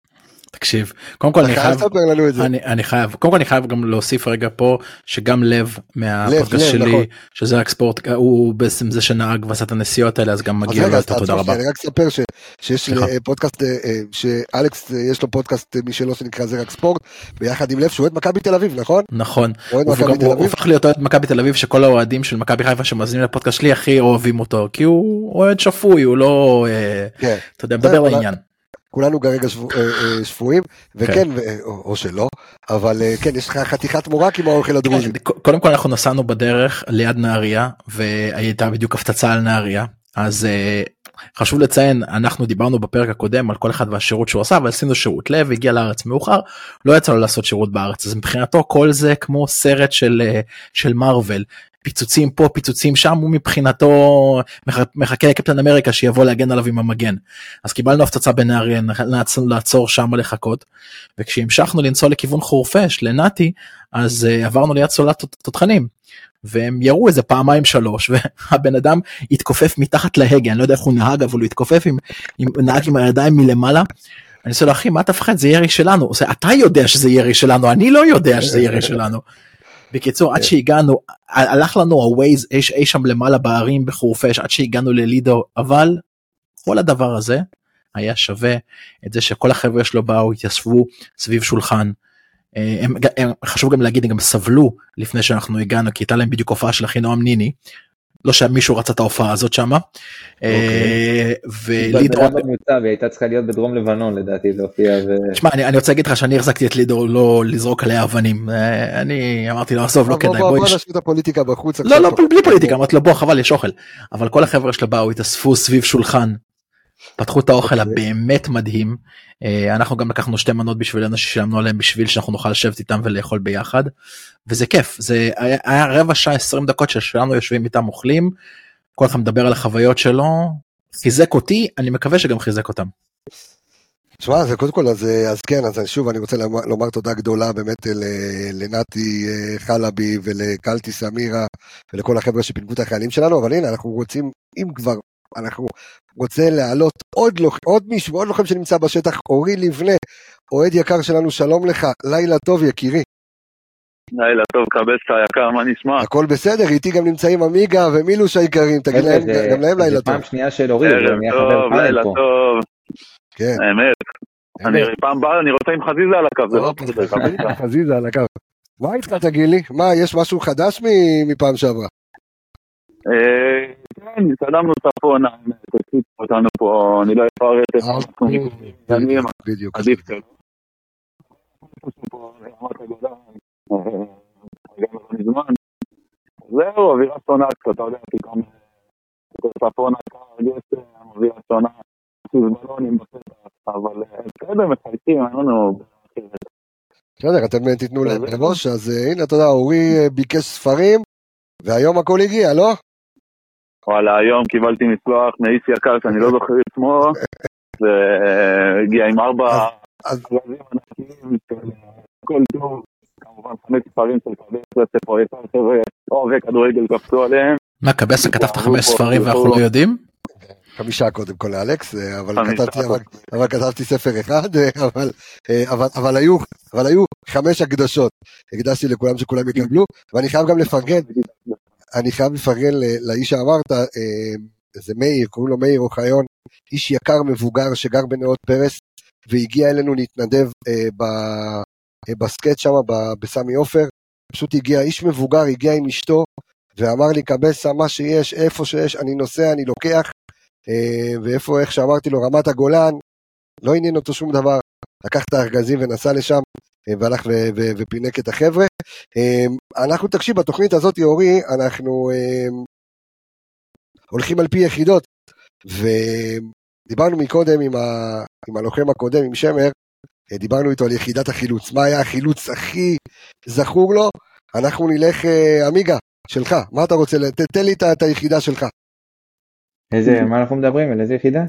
תקשיב קודם כל אני חייב לספר לנו את זה. אני, אני חייב קודם כל אני חייב גם להוסיף רגע פה שגם לב מהפודקאסט שלי נכון. שזה רק ספורט הוא בעצם זה שנהג ועשה את הנסיעות האלה אז גם מגיע לו את התודה רבה. אני רק אספר ש- שיש. אה, פודקאסט, אה, אה, שאלכס יש לו פודקאסט משלו שנקרא זה רק ספורט, ביחד עם לב שהוא אוהד מכבי תל אביב, נכון? נכון הוא? הופך להיות אוהד מכבי תל אביב שכל האוהדים של מכבי חיפה שמאזינים לפודקאסט שלי הכי אוהבים אותו כי הוא אוהד שפוי הוא לא כן. אתה יודע מדבר לעניין. כולנו כרגע אה, אה, שפויים, וכן, אה, או או שלא, אבל אה, כן, יש לך חתיכת מורק עם האוכל הדרוזי. כן, קודם כל אנחנו נסענו בדרך ליד נהריה והייתה בדיוק הפצצה על נהריה. אז חשוב לציין אנחנו דיברנו בפרק הקודם על כל אחד והשירות שהוא עשה ועשינו שירות לב הגיע לארץ מאוחר לא יצא לו לעשות שירות בארץ. אז מבחינתו כל זה כמו סרט של של מארוול פיצוצים פה פיצוצים שם הוא מבחינתו מח- מחכה לקפטן אמריקה שיבוא להגן עליו עם המגן. אז קיבלנו הפצצה בנהריה לעצור שם לחכות. וכשהמשכנו לנסוע לכיוון חורפיש לנתי אז uh, עברנו ליד סוללת תות- תותחנים. והם ירו איזה פעמיים שלוש והבן אדם התכופף מתחת להגה אני לא יודע איך הוא נהג אבל הוא התכופף עם, עם נהג עם הידיים מלמעלה. אני עושה לו אחי מה אתה מפחד? זה ירי שלנו. עושה אתה יודע שזה ירי שלנו אני לא יודע שזה ירי שלנו. בקיצור עד שהגענו ה- הלך לנו הווייז אי, שם למעלה בערים בחורפיש עד שהגענו ללידו אבל כל הדבר הזה היה שווה את זה שכל החבר'ה שלו באו התיישבו סביב שולחן. אה, הם, הם חשוב גם להגיד הם גם סבלו לפני שאנחנו הגענו כי הייתה להם בדיוק הופעה של אחינועם ניני. לא שמישהו רצה את ההופעה הזאת שמה. אה, ולידו, התבלבלה במוצא והיא הייתה צריכה להיות בדרום לבנון לדעתי להופיע ו... תשמע אני, אני רוצה להגיד לך שאני החזקתי את לידו לא לזרוק עליה אבנים אה, אני אמרתי לו עזוב לא כדאי בוא בוא בוא יש- נשאיר את הפוליטיקה בחוץ. לא. לא בלי פוליטיקה אמרתי לו בוא חבל יש אוכל אבל כל החבר'ה שלו באו התאספו סביב שולחן. פתחו את האוכל אוקיי. הבאמת מדהים אה, אנחנו גם לקחנו שתי מנות בשבילנו ששילמנו עליהם בשביל שאנחנו נוכל לשבת איתם ולאכול ביחד וזה כיף זה היה, היה רבע שעה 20 דקות ששלנו יושבים איתם אוכלים כל אחד מדבר על החוויות שלו חיזק אותי אני מקווה שגם חיזק אותם. תשמע, זה קודם כל, אז, אה, אז כן, אז שוב, אני רוצה לומר, תודה גדולה באמת לנתי אה, חלבי ולקלטי סמירה ולכל החבר'ה שפינקו את החיילים שלנו, אבל הנה, אנחנו רוצים, אם כבר, אנחנו רוצה להעלות עוד, לוח, עוד מישהו, עוד לוחם שנמצא בשטח, אורי לבנה, אוהד יקר שלנו, שלום לך, לילה טוב יקירי, לילה טוב, קבסקה היקר, מה נשמע? הכל בסדר, איתי גם נמצאים עמיגה ומילוש היקרים, תגיד להם, זה- גם להם לילה זה טוב, פעם שנייה של אורי, הוא ערב נהיה חבר טוב, לילה פה. טוב, כן, האמת. אני פעם באה, אני רוצה עם חזיזה על הקו, זה לא. בסדר. חזיזה על הקו. מה איתך תגיד לי? מה, יש משהו חדש מ- מפעם שעברה? אה, כן, התקדמנו צפונה, תקשיב אותנו פה, אני לא אפרט איך אנחנו מתקדמים, בדיוק. עדיף שלא. פה, אה, לא. זהו, אווירה שונה קצת, אתה יודע, פתאום אה, צפונה, קר, גשם, אווירה שונה, בלונים בשטח, אבל אה, בסדר, מחייכים, אין לנו... בסדר, אתם אה, תיתנו להם בראש, אז אה, הנה, אתה יודע, אורי אה, ביקש ספרים, והיום הכל הגיע, לא? וואלה, היום קיבלתי משלוח מאיש יקר שאני לא זוכר את שמו, והגיע עם ארבע אז- גלזים ענקיים של כל טוב, כמובן חמש ספרים של קבסה, שפרויקטר חבר'ה אוהבי כדורגל קפצו עליהם. מה קבסה כתבת חמש ספרים ואנחנו. לא יודעים? חמישה קודם כל לאלכס, אה, אבל כתבתי, אבל. אבל כתבתי ספר אחד, אה, אבל, אה, אבל, אבל, היו, אבל היו חמש הקדשות. הקדשתי לכולם שכולם יקבלו, ואני חייב גם לפרגן, אני חייב לפרגן לאיש שאמרת, אה, זה מאיר, קוראים לו מאיר אוחיון, איש יקר מבוגר שגר בנאות פרס, והגיע אלינו להתנדב אה, ב, אה, בסקט שם, בסמי עופר, פשוט הגיע, איש מבוגר, הגיע עם אשתו, ואמר לי, קבסה, מה שיש, איפה שיש, אני נוסע, אני לוקח, אה, ואיפה, איך שאמרתי לו, רמת הגולן, לא עניין אותו שום דבר, לקח את הארגזים ונסע לשם, אה, והלך ו- ו- ופינק את החבר'ה. אה, אנחנו, תקשיב, בתוכנית הזאת, אורי, אנחנו אה, הולכים על פי יחידות, ודיברנו מקודם עם, ה... עם הלוחם הקודם, עם שמר, אה, דיברנו איתו על יחידת החילוץ, מה היה החילוץ הכי זכור לו, אנחנו נלך, אה, עמיגה, שלך, מה אתה רוצה, ת- תן לי את היחידה שלך, איזה, מה אנחנו מדברים? על איזה יחידה?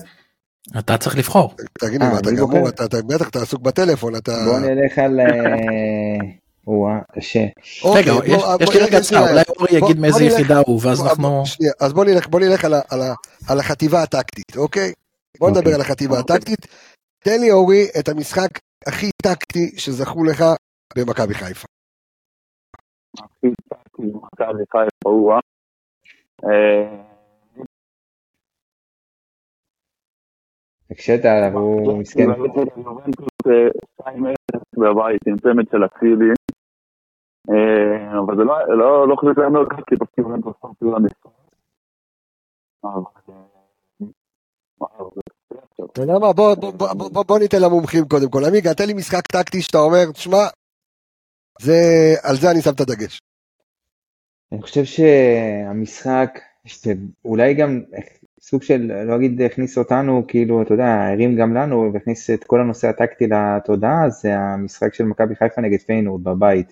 אתה צריך לבחור. תגיד לי, אה, מה, אתה גמור. אתה, בטח, אתה עסוק בטלפון, אתה... בוא נלך על... אה, וואה, קשה. אוקיי, רגע יש לי רגע לי הצעה אולי אורי יגיד מאיזה יחידה הוא ואז אנחנו אז בוא נלך, על, החטיבה הטקטית, אוקיי? בוא נדבר אוקיי. על החטיבה אוקיי. הטקטית. תן לי אורי את המשחק הכי טקטי שזכו לך במכבי חיפה? הכי טקטי במכבי חיפה הקשית עליו, הוא מסכן. יובנטוס, אה, 2-0 בבית עם צמד של אצילי. אה, אבל זה לא- לא לא חושב שהיה מאוד קל, כי פשוט יובנטוס עשו למשחק. אתה יודע מה, בוא, ניתן למומחים קודם כל. עמיגה, תן לי משחק טקטי שאתה אומר, תשמע, על זה אני שם את הדגש. אני חושב שהמשחק, שאולי גם סוג של, לא אגיד הכניס אותנו, כאילו, אתה יודע, הרים גם לנו והכניס את כל הנושא הטקטי לתודעה, זה המשחק של מכבי חיפה נגד פיינורד בבית.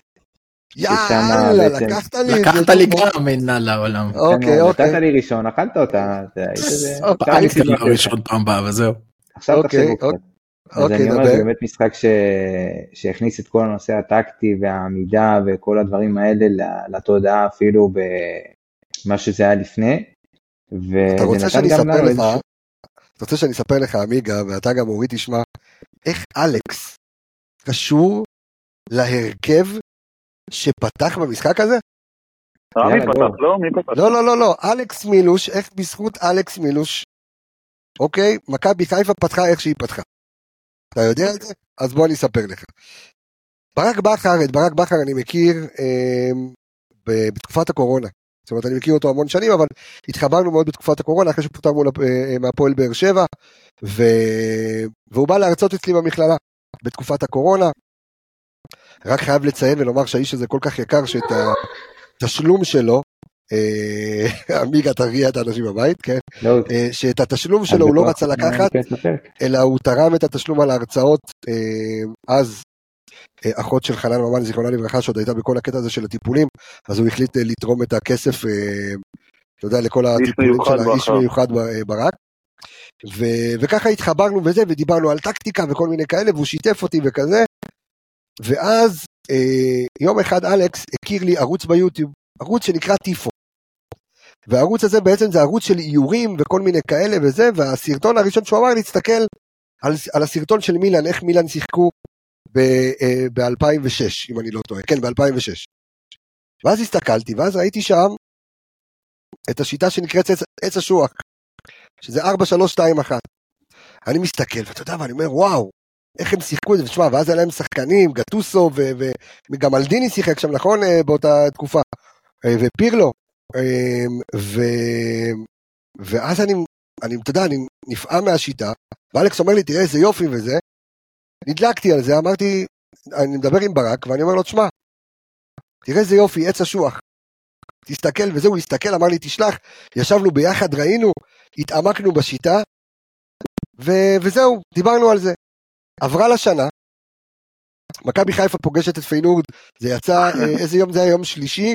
יאללה, בעצם- לקחת לי. לקחת לי גם מנה לעולם. אוקיי, נתת אוקיי. לי ראשון, אכלת אותה, היית זה- עכשיו אני לך. ראשון פעם הבאה וזהו. עכשיו אוקיי, תחשבו קצת. אז אוקיי, אני אומר. זה באמת משחק ש... שהכניס את כל הנושא הטקטי והעמידה וכל הדברים האלה ל- לתודעה אפילו במה שזה היה לפני. אתה רוצה שאני אספר לך, אתה רוצה שאני אספר לך, עמיגה, ואתה גם אורי תשמע, איך אלכס קשור להרכב שפתח במשחק הזה? אה, מי יאללה, פתח? לא, מי פתח? לא, לא, לא, לא, אלכס מילוש, איך בזכות אלכס מילוש, אוקיי, מכבי חיפה פתחה איך שהיא פתחה. אתה יודע את זה? אז בוא אני אספר לך. ברק בכר, את ברק בכר אני מכיר אה, בתקופת הקורונה. זאת אומרת, אני מכיר אותו המון שנים, אבל התחברנו מאוד בתקופת הקורונה, אחרי שהוא פוטר מול הפ- אה, מהפועל באר שבע, ו... והוא בא להרצות אצלי במכללה בתקופת הקורונה. רק חייב לציין ולומר שהאיש הזה כל כך יקר, שאת התשלום שלו, אה, עמיגה תרגיע את האנשים בבית, כן? לא, אה, שאת התשלום שלו הוא לא רצה לקחת. אלא הוא תרם את התשלום על ההרצאות אה, אז. אה, אחות של חנן ממן זיכרונה לברכה שעוד הייתה בכל הקטע הזה של הטיפולים אז הוא החליט אה, לתרום את הכסף אה, אתה יודע לכל הטיפולים של האיש. מיוחד ברק. ו, וככה התחברנו וזה ודיברנו על טקטיקה וכל מיני כאלה והוא שיתף אותי וכזה. ואז אה, יום אחד אלכס הכיר לי ערוץ ביוטיוב ערוץ שנקרא טיפו. והערוץ הזה בעצם זה ערוץ של איורים וכל מיני כאלה וזה והסרטון הראשון שהוא אמר לי תסתכל על, על הסרטון של מילאן איך מילאן שיחקו ב-2006 אם אני לא טועה כן ב-2006. ואז הסתכלתי ואז ראיתי שם את השיטה שנקראת עץ, עץ אשוח שזה 4-3-2-1. אני מסתכל ואתה יודע ואני אומר וואו איך הם שיחקו את זה ותשמע ואז היה להם שחקנים גטוסו וגם אלדיני שיחק שם נכון אה, באותה תקופה אה, ופירלו אה, ו... ואז אני, אני, אתה יודע, אני נפעם מהשיטה, ואלכס אומר לי, תראה איזה יופי וזה. נדלקתי על זה, אמרתי, אני מדבר עם ברק, ואני אומר לו, תשמע, תראה איזה יופי, עץ אשוח. תסתכל, וזהו, הוא הסתכל, אמר לי, תשלח. ישבנו ביחד, ראינו, התעמקנו בשיטה, ו- וזהו, דיברנו על זה. עברה לה שנה, מכבי חיפה פוגשת את פיינורד, זה יצא, אה, איזה יום זה היה? יום שלישי,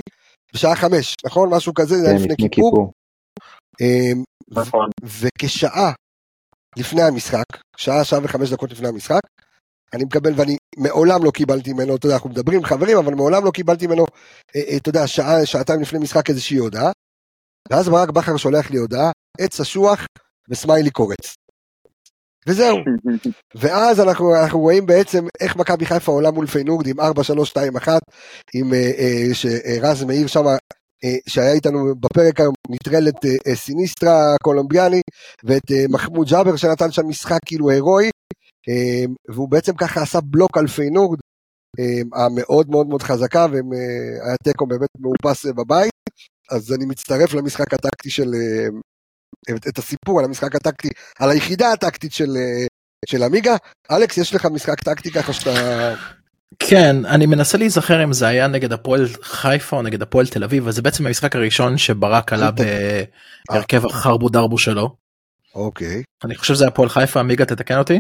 בשעה חמש, נכון? משהו כזה, זה היה כן, לפני כיפור. אמ, נכון. וכשעה לפני המשחק, שעה, שעה וחמש דקות לפני המשחק, אני מקבל, ואני מעולם לא קיבלתי ממנו, אתה יודע, אנחנו מדברים חברים, אבל מעולם לא קיבלתי ממנו, אה, אה, אתה יודע, שעה, שעתיים לפני משחק איזושהי הודעה, ואז ברק בכר שולח לי הודעה, עץ אשוח וסמיילי קורץ. וזהו. ואז אנחנו, אנחנו רואים בעצם איך מכבי חיפה עולה מול פיינורד עם 4-3-2-1, עם אה, אה, שרז מאיר שם, אה, שהיה איתנו בפרק היום, נטרל את אה, אה, סיניסטרה הקולומביאני, ואת אה, מחמוד ג'אבר שנתן שם משחק כאילו הירואי, אה, והוא בעצם ככה עשה בלוק על פיינורד, אה, המאוד מאוד מאוד חזקה, והיה תיקו באמת מאופס אה, בבית, אז אני מצטרף למשחק הטקטי של, אה, את, את הסיפור על המשחק הטקטי, על היחידה הטקטית של, אה, של עמיגה. אלכס, יש לך משחק טקטי ככה שאתה... כן אני מנסה להיזכר אם זה היה נגד הפועל חיפה או נגד הפועל תל אביב וזה בעצם המשחק הראשון שברק עלה בהרכב החרבו דרבו שלו. אוקיי. אני חושב שזה הפועל חיפה עמיגה תתקן אותי.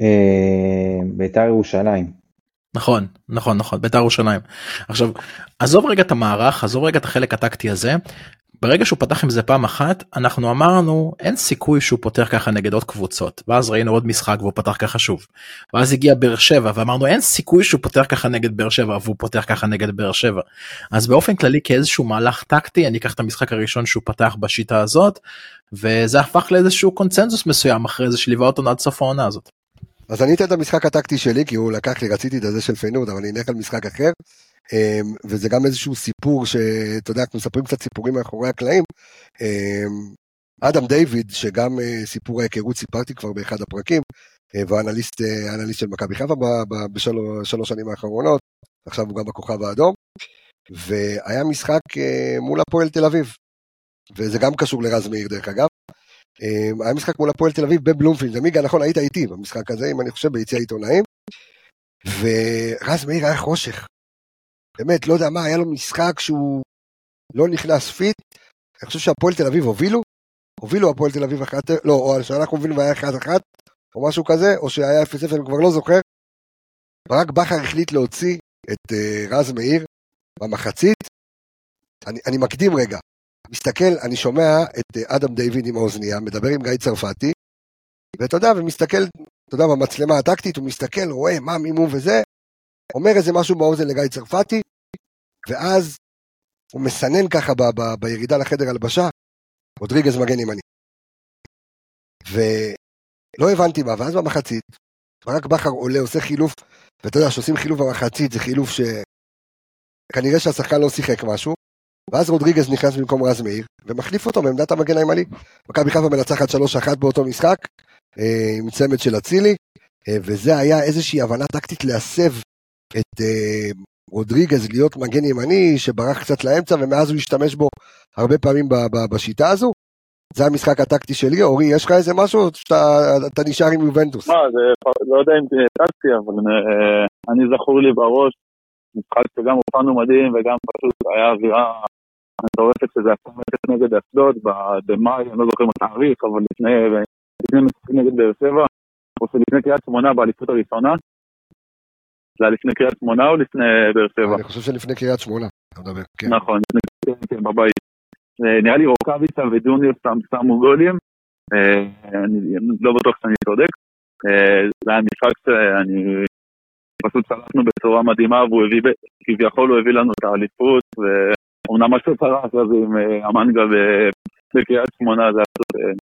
אה, בית"ר ירושלים. נכון נכון נכון בית"ר ירושלים. עכשיו עזוב רגע את המערך עזוב רגע את החלק הטקטי הזה. ברגע שהוא פתח עם זה פעם אחת אנחנו אמרנו אין סיכוי שהוא פותח ככה נגד עוד קבוצות ואז ראינו עוד משחק והוא פתח ככה שוב. ואז הגיע באר שבע ואמרנו אין סיכוי שהוא פותח ככה נגד באר שבע והוא פותח ככה נגד באר שבע. אז באופן כללי כאיזשהו מהלך טקטי אני אקח את המשחק הראשון שהוא פתח בשיטה הזאת וזה הפך לאיזשהו קונצנזוס מסוים אחרי זה שליווה אותנו עד סוף העונה הזאת. אז אני אתן את המשחק הטקטי שלי, כי הוא לקח לי, רציתי את הזה של פיינורד, אבל אני אלך על משחק אחר. אמ, וזה גם איזשהו סיפור שאתה יודע, אנחנו מספרים קצת סיפורים מאחורי הקלעים. אמ, אדם דיוויד, שגם אה, סיפור ההיכרות סיפרתי כבר באחד הפרקים, אה, ואנליסט אנליסט של מכבי חיפה בשלוש שנים האחרונות, עכשיו הוא גם בכוכב האדום, והיה משחק אה, מול הפועל תל אביב, וזה גם קשור לרז מאיר דרך אגב. היה משחק מול הפועל תל אביב בבלומפילד, עמיגה נכון היית איתי במשחק הזה, אם אני חושב ביציע עיתונאים, ורז מאיר היה חושך, באמת, לא יודע מה, היה לו משחק שהוא לא נכנס fit, אני חושב שהפועל תל אביב הובילו, הובילו הפועל תל אביב אחת, לא, או שאנחנו הובילו והיה אחת אחת, או משהו כזה, או שהיה 0-0, אני כבר לא זוכר. ברק בכר החליט להוציא את uh, רז מאיר במחצית. אני, אני מקדים רגע, מסתכל, אני שומע את uh, אדם דיוויד עם האוזנייה, מדבר עם גיא צרפתי, ואתה יודע, ומסתכל, אתה יודע, במצלמה הטקטית, הוא מסתכל, רואה מה מימו וזה, אומר איזה משהו באוזן לגיא צרפתי, ואז הוא מסנן ככה ב, ב, בירידה לחדר הלבשה, רודריגז מגן ימני. ולא הבנתי מה, ואז במחצית, ברק בכר עולה, עושה חילוף, ואתה יודע, כשעושים חילוף במחצית, זה חילוף שכנראה שהשחקן לא שיחק משהו, ואז רודריגז נכנס במקום רז מאיר, ומחליף אותו בעמדת המגן הימני. מכבי חיפה מנצחת 3-1 באותו משחק, אה, עם צמד של אצילי, אה, וזה היה איזושהי הבנה טקטית להסב את אה, רודריגז להיות מגן ימני שברח קצת לאמצע ומאז הוא השתמש בו הרבה פעמים בשיטה הזו. זה המשחק הטקטי שלי, אורי, יש לך איזה משהו שאתה נשאר עם יובנטוס? מה, זה לא יודע אם טקטי, אבל אני זכור לי בראש, משחק שגם הופענו מדהים וגם פשוט היה אווירה מטורפת שזה היה אפס נגד אשדוד במאי, אני לא זוכר מה תאריך, אבל לפני משחקים נגד באר שבע, או שלפני קריית שמונה באליפות הראשונה, זה היה לפני קריית שמונה או לפני באר שבע? אני חושב שלפני קריית שמונה, אתה מדבר, כן. נכון, לפני בבית. אה, נראה לי רוקאביצה ודוניוס שמו גולים, אה, אני לא בטוח שאני צודק. אה, זה היה משחק שאני פשוט צלחנו בצורה מדהימה והוא הביא, כביכול הוא הביא לנו את האליפות, ואומנם משהו פרס אז עם המנגה בקריית שמונה זה היה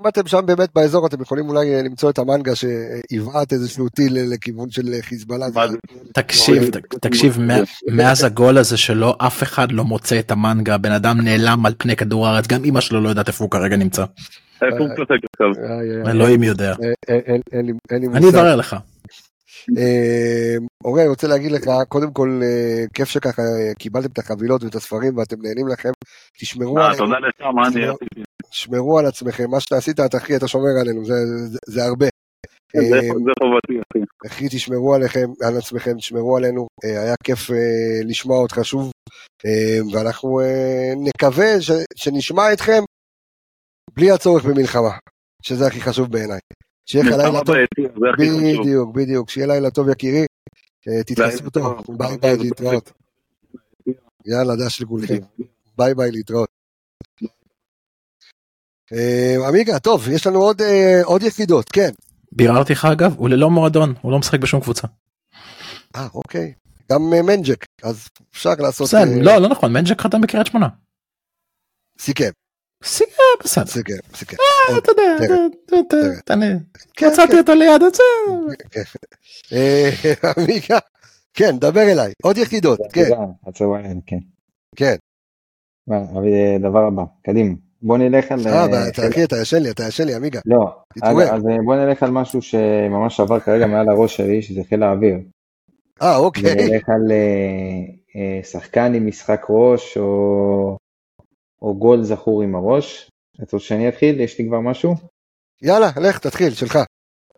אם אתם שם באמת באזור אתם יכולים אולי אה, למצוא את המנגה שיבעט איזשהו טיל לכיוון של חיזבאללה. תקשיב תקשיב מאז הגול הזה שלו אף אחד לא מוצא את המנגה בן אדם נעלם על פני כדור הארץ גם אמא שלו לא יודעת איפה הוא כרגע נמצא. אלוהים יודע. אני אברר לך. אורי, אני רוצה להגיד לך, קודם כל, אה, כיף שככה אה, קיבלתם את החבילות ואת הספרים ואתם נהנים לכם, תשמרו עליהם. תודה לך, מה אני עשיתי? שמרו על עצמכם, מה שאתה עשית, אתה אחי, אתה שומר עלינו, זה, הרבה. כן, זה חובתי, אחי. אחי, תשמרו עליכם, על עצמכם, תשמרו עלינו. אה, היה כיף אה, לשמוע אותך שוב, אה, ואנחנו נקווה שנשמע אתכם בלי הצורך במלחמה, שזה הכי חשוב בעיניי. שיהיה לך לילה טוב. בדיוק, בדיוק, שיהיה לילה טוב יקירי. תתחסו טוב, ביי ביי להתראות. יאללה, דש לכולכם. ביי ביי להתראות. אה, עמיגה, טוב, יש לנו עוד, אה, עוד יחידות, כן. ביררתי לך אגב, הוא ללא מועדון, הוא לא משחק בשום קבוצה. אה, אוקיי. גם אה, מנג'ק, אז אפשר לעשות... בסדר, לא, לא נכון, מנג'ק חתם בקריית שמונה. סיכם. סיכם, בסדר. סיכם, סיכם. אתה יודע, כן, מצאתי כן. אותו ליד את זה. עמיגה, כן, דבר אליי, עוד יחידות, כן. כן. כן. דבר הבא, קדימה. בוא נלך על... אה, אחי, אתה ישן לי, אתה ישן לי, עמיגה. לא, אז בוא נלך על משהו שממש עבר כרגע מעל הראש שלי, שזה חיל האוויר. אה, אוקיי. נלך על אה, אה, שחקן עם משחק ראש, או גול זכור עם הראש. אתה רוצה שאני אתחיל? יש לי כבר משהו? יאללה, לך, תתחיל, שלך.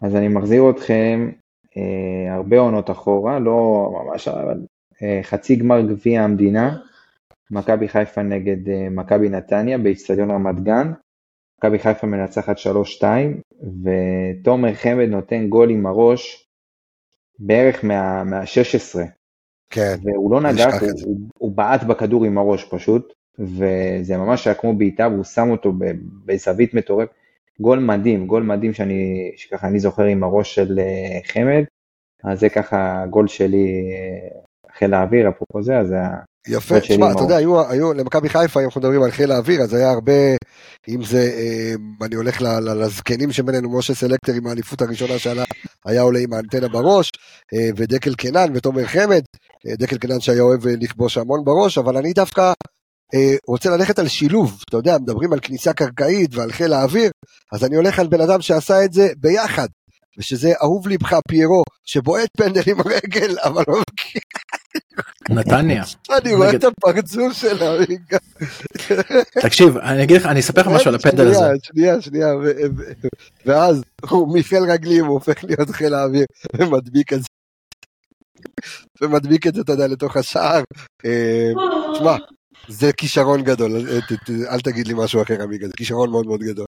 אז אני מחזיר אתכם אה, הרבה עונות אחורה, לא ממש, אבל אה, חצי גמר גביע המדינה, מכבי חיפה נגד אה, מכבי נתניה באיצטדיון רמת גן. מכבי חיפה מנצחת 3-2 ותומר חמד נותן גול עם הראש בערך מה, מה-16. כן. והוא לא נגע, הוא, הוא, הוא בעט בכדור עם הראש פשוט, וזה ממש היה כמו בעיטה והוא שם אותו בזווית מטורפת. גול מדהים, גול מדהים שאני, שככה אני זוכר עם הראש של אה, חמד, אז זה ככה גול שלי אה, חיל האוויר, אפרופו זה, אז יפה, זאת שלי, תשמע, אתה. יודע, היו, היו למכבי חיפה, אם אנחנו מדברים על חיל האוויר, אז היה הרבה, אם זה, אה, אני הולך לזקנים שבינינו, משה סלקטר עם האליפות הראשונה שעלה, היה עולה עם האנטנה בראש, ודקל קנן ותומר חמד, דקל קנן שהיה אוהב לכבוש המון בראש, אבל אני דווקא רוצה ללכת על שילוב, אתה יודע, מדברים על כניסה קרקעית ועל חיל האוויר, אז אני הולך על בן אדם שעשה את זה ביחד. ושזה אהוב ליבך פיירו, שבועט פנדל עם הרגל, אבל לא נתניה. אני רואה את הפרצוף רגע. תקשיב, אני אגיד לך, אני אספר לך משהו על הפנדל הזה. שנייה, שנייה, ואז הוא מחיל רגלים, הוא הופך להיות חיל האוויר, ומדביק את זה. ומדביק את זה, אתה יודע, לתוך השער. אה, תשמע, זה כישרון גדול, אל- תגיד לי משהו אחר, עמיגה, זה כישרון מאוד מאוד גדול.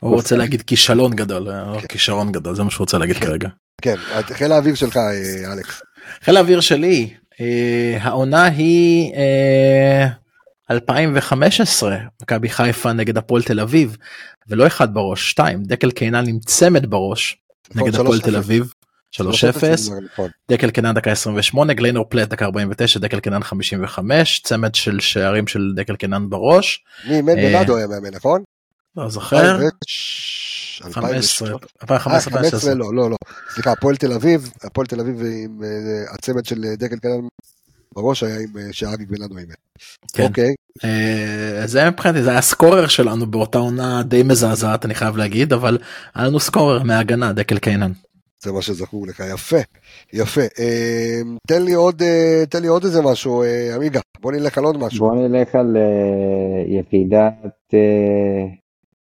הוא רוצה להגיד כישלון גדול, אה, לא כישרון גדול, זה מה שהוא רוצה להגיד כרגע. כן, חיל האוויר שלך, אה, אלכס. חיל האוויר שלי, אה, העונה היא אה, 2015, מכבי חיפה נגד הפועל תל אביב, ולא אחד בראש, שתיים, דקל קינן עם צמד בראש נכון, נגד הפועל 3-0. תל אביב, 3-0, נכון. דקל קינן דקה 28, גליינור פלט דקה 49, דקל קינן 55, צמד של שערים של דקל קינן בראש, מי, מן אה, בנאדו היה מאמן, נכון? לא זוכר, 2015. 2015, אה, 2016, 15 לא, לא, לא. סליחה, הפועל תל אביב, הפועל תל אביב עם אה, הצמד של דקל קנן בראש היה עם שאריק בנאדו אימן. כן. אוקיי, זה מבחינתי זה היה סקורר שלנו באותה עונה די מזעזעת אני חייב להגיד אבל היה לנו סקורר מההגנה דקל קיינן. זה מה שזכור לך, יפה, יפה. אה, תן לי עוד, אה, תן לי עוד איזה משהו, אה, עמיגה, בוא נלך על עוד משהו. בוא נלך על אה, יחידת, אה,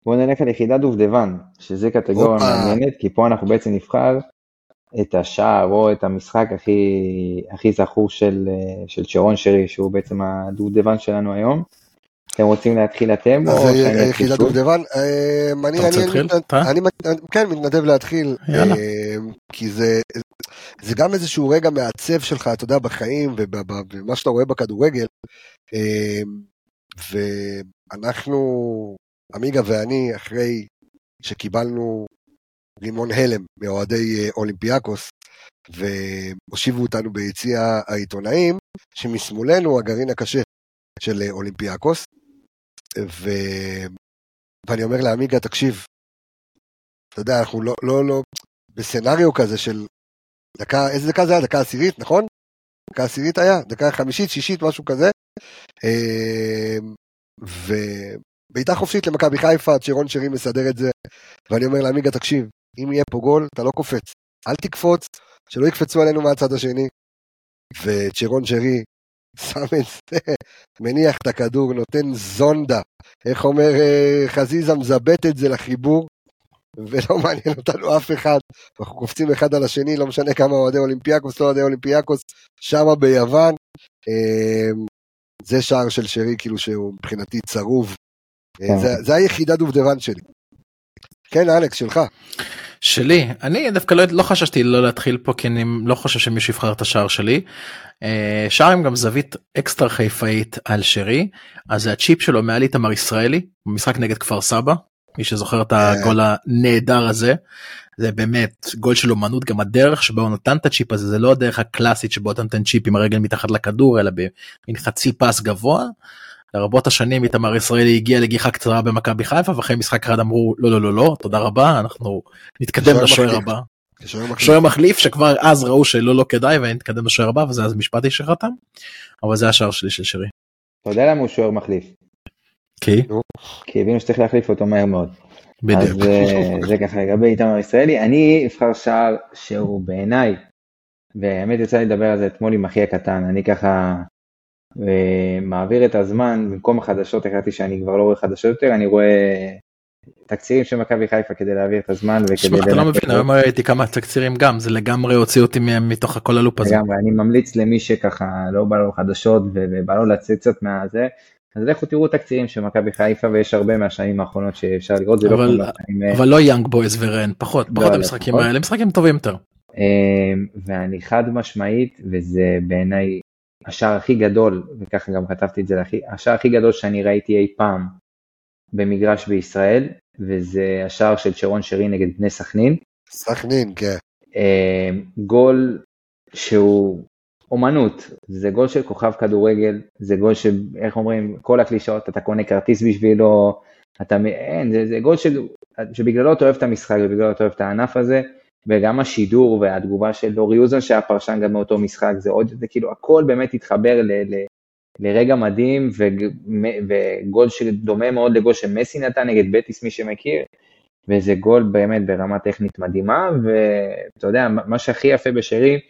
בוא נלך על יחידת דובדבן, שזה קטגוריה הופה. מעניינת, כי פה אנחנו בעצם נבחר את השער או את המשחק הכי, הכי זכור של, אה, של שרון שרי, שהוא בעצם הדובדבן שלנו היום. אתם רוצים להתחיל אתם אז יחידת? דובדבן, אה, אני, כן, מתנדב להתחיל. אה, כי זה, זה גם איזשהו רגע מעצב שלך, אתה יודע, בחיים ובמה שאתה רואה בכדורגל, אה, ואנחנו, עמיגה ואני, אחרי שקיבלנו רימון הלם מאוהדי אולימפיאקוס, והושיבו אותנו ביציע העיתונאים, שמשמאלנו הגרעין הקשה של אולימפיאקוס, ו... ואני אומר לעמיגה, תקשיב, אתה יודע, אנחנו לא, לא, לא, בסצנריו כזה של דקה, איזה דקה זה היה? דקה עשירית, נכון? דקה עשירית היה? דקה חמישית, שישית, משהו כזה. אה, ובעיטה חופשית למכבי חיפה, צ'רון שרי מסדר את זה, ואני אומר לעמיגה, תקשיב, אם יהיה פה גול, אתה לא קופץ. אל תקפוץ, שלא יקפצו עלינו מהצד השני. וצ'רון שרי שם את זה, מניח את הכדור, נותן זונדה. איך אומר אה, חזיזה, מזבט את זה לחיבור, ולא מעניין אותנו אף אחד. אנחנו קופצים אחד על השני, לא משנה כמה אוהדי אולימפיאקוס, לא אוהדי אולימפיאקוס, שמה ביוון. אה, זה שער של שרי, כאילו שהוא מבחינתי צרוב. אה, כן. זה- זה היחידה דובדבן שלי. כן, אלכס, שלך. שלי אני דווקא לא, לא חששתי לא להתחיל פה כי אני לא חושב שמישהו יבחר את השער שלי. אה, שער עם גם זווית אקסטרה חיפאית על שרי אז הצ'יפ שלו מעל איתמר ישראלי במשחק נגד כפר סבא מי שזוכר את הגול הנהדר הזה. זה באמת גול של אומנות גם הדרך שבה הוא נתן את הצ'יפ הזה זה לא הדרך הקלאסית שבו אתה נותן צ'יפ עם הרגל מתחת לכדור אלא במין חצי פס גבוה. לרבות השנים איתמר ישראלי הגיע לגיחה קצרה במכבי חיפה ואחרי משחק אחד אמרו לא לא לא לא תודה רבה אנחנו נתקדם שוער לשוער. הבא. כשוער מחליף. שוער מחליף שכבר אז ראו שלא לא כדאי ונתקדם לשוער הבא וזה אז משפטי שחתם. אבל זה השער שלי של שרי. אתה יודע למה הוא שוער מחליף? כי כי הבינו שצריך להחליף אותו מהר מאוד. בדיוק. אז אה, זה ככה לגבי איתמר ישראלי. אני אבחר שער שהוא בעיניי, והאמת יצא לי לדבר על זה אתמול עם אחי הקטן, אני ככה אה, מעביר את הזמן, במקום החדשות החלטתי שאני כבר לא רואה חדשות יותר, אני רואה תקצירים של מכבי חיפה כדי להעביר את הזמן וכדי... שמע, אתה לא מבין היום ראיתי כמה תקצירים גם זה לגמרי הוציא אותי מתוך כל הלופ הזה. לגמרי, אני ממליץ למי שככה לא בא לו חדשות ובא לו לצאת קצת מהזה, אז לכו תראו תקצירים של מכבי חיפה ויש הרבה מהשנים האחרונות שאפשר לראות, זה לא אבל- כמו בשנים, אה, אבל לא יאנג בויז ורן פחות לא, פחות לא, המשחקים. האלה משחקים טובים יותר. אמ, ואני חד משמעית, וזה בעיניי השער הכי גדול, וככה גם כתבתי את זה להכי, השער הכי גדול שאני ראיתי אי פעם במגרש בישראל, וזה השער של שרון שרי נגד בני סכנין. סכנין, כן. אמ, גול שהוא אומנות, זה גול של כוכב כדורגל, זה גול של, איך אומרים, כל הקלישאות, אתה קונה כרטיס בשבילו, אתה, אין, זה, זה גול של, שבגללו אתה אוהב את המשחק ובגללו אתה אוהב את הענף הזה, וגם השידור והתגובה של אורי אוזן שהיה פרשן גם מאותו משחק, זה עוד, זה כאילו הכל באמת התחבר ל, ל, לרגע מדהים וגול שדומה מאוד לגול שמסי נתן נגד בטיס מי שמכיר, וזה גול באמת ברמה טכנית מדהימה, ואתה יודע, מה שהכי יפה בשרי,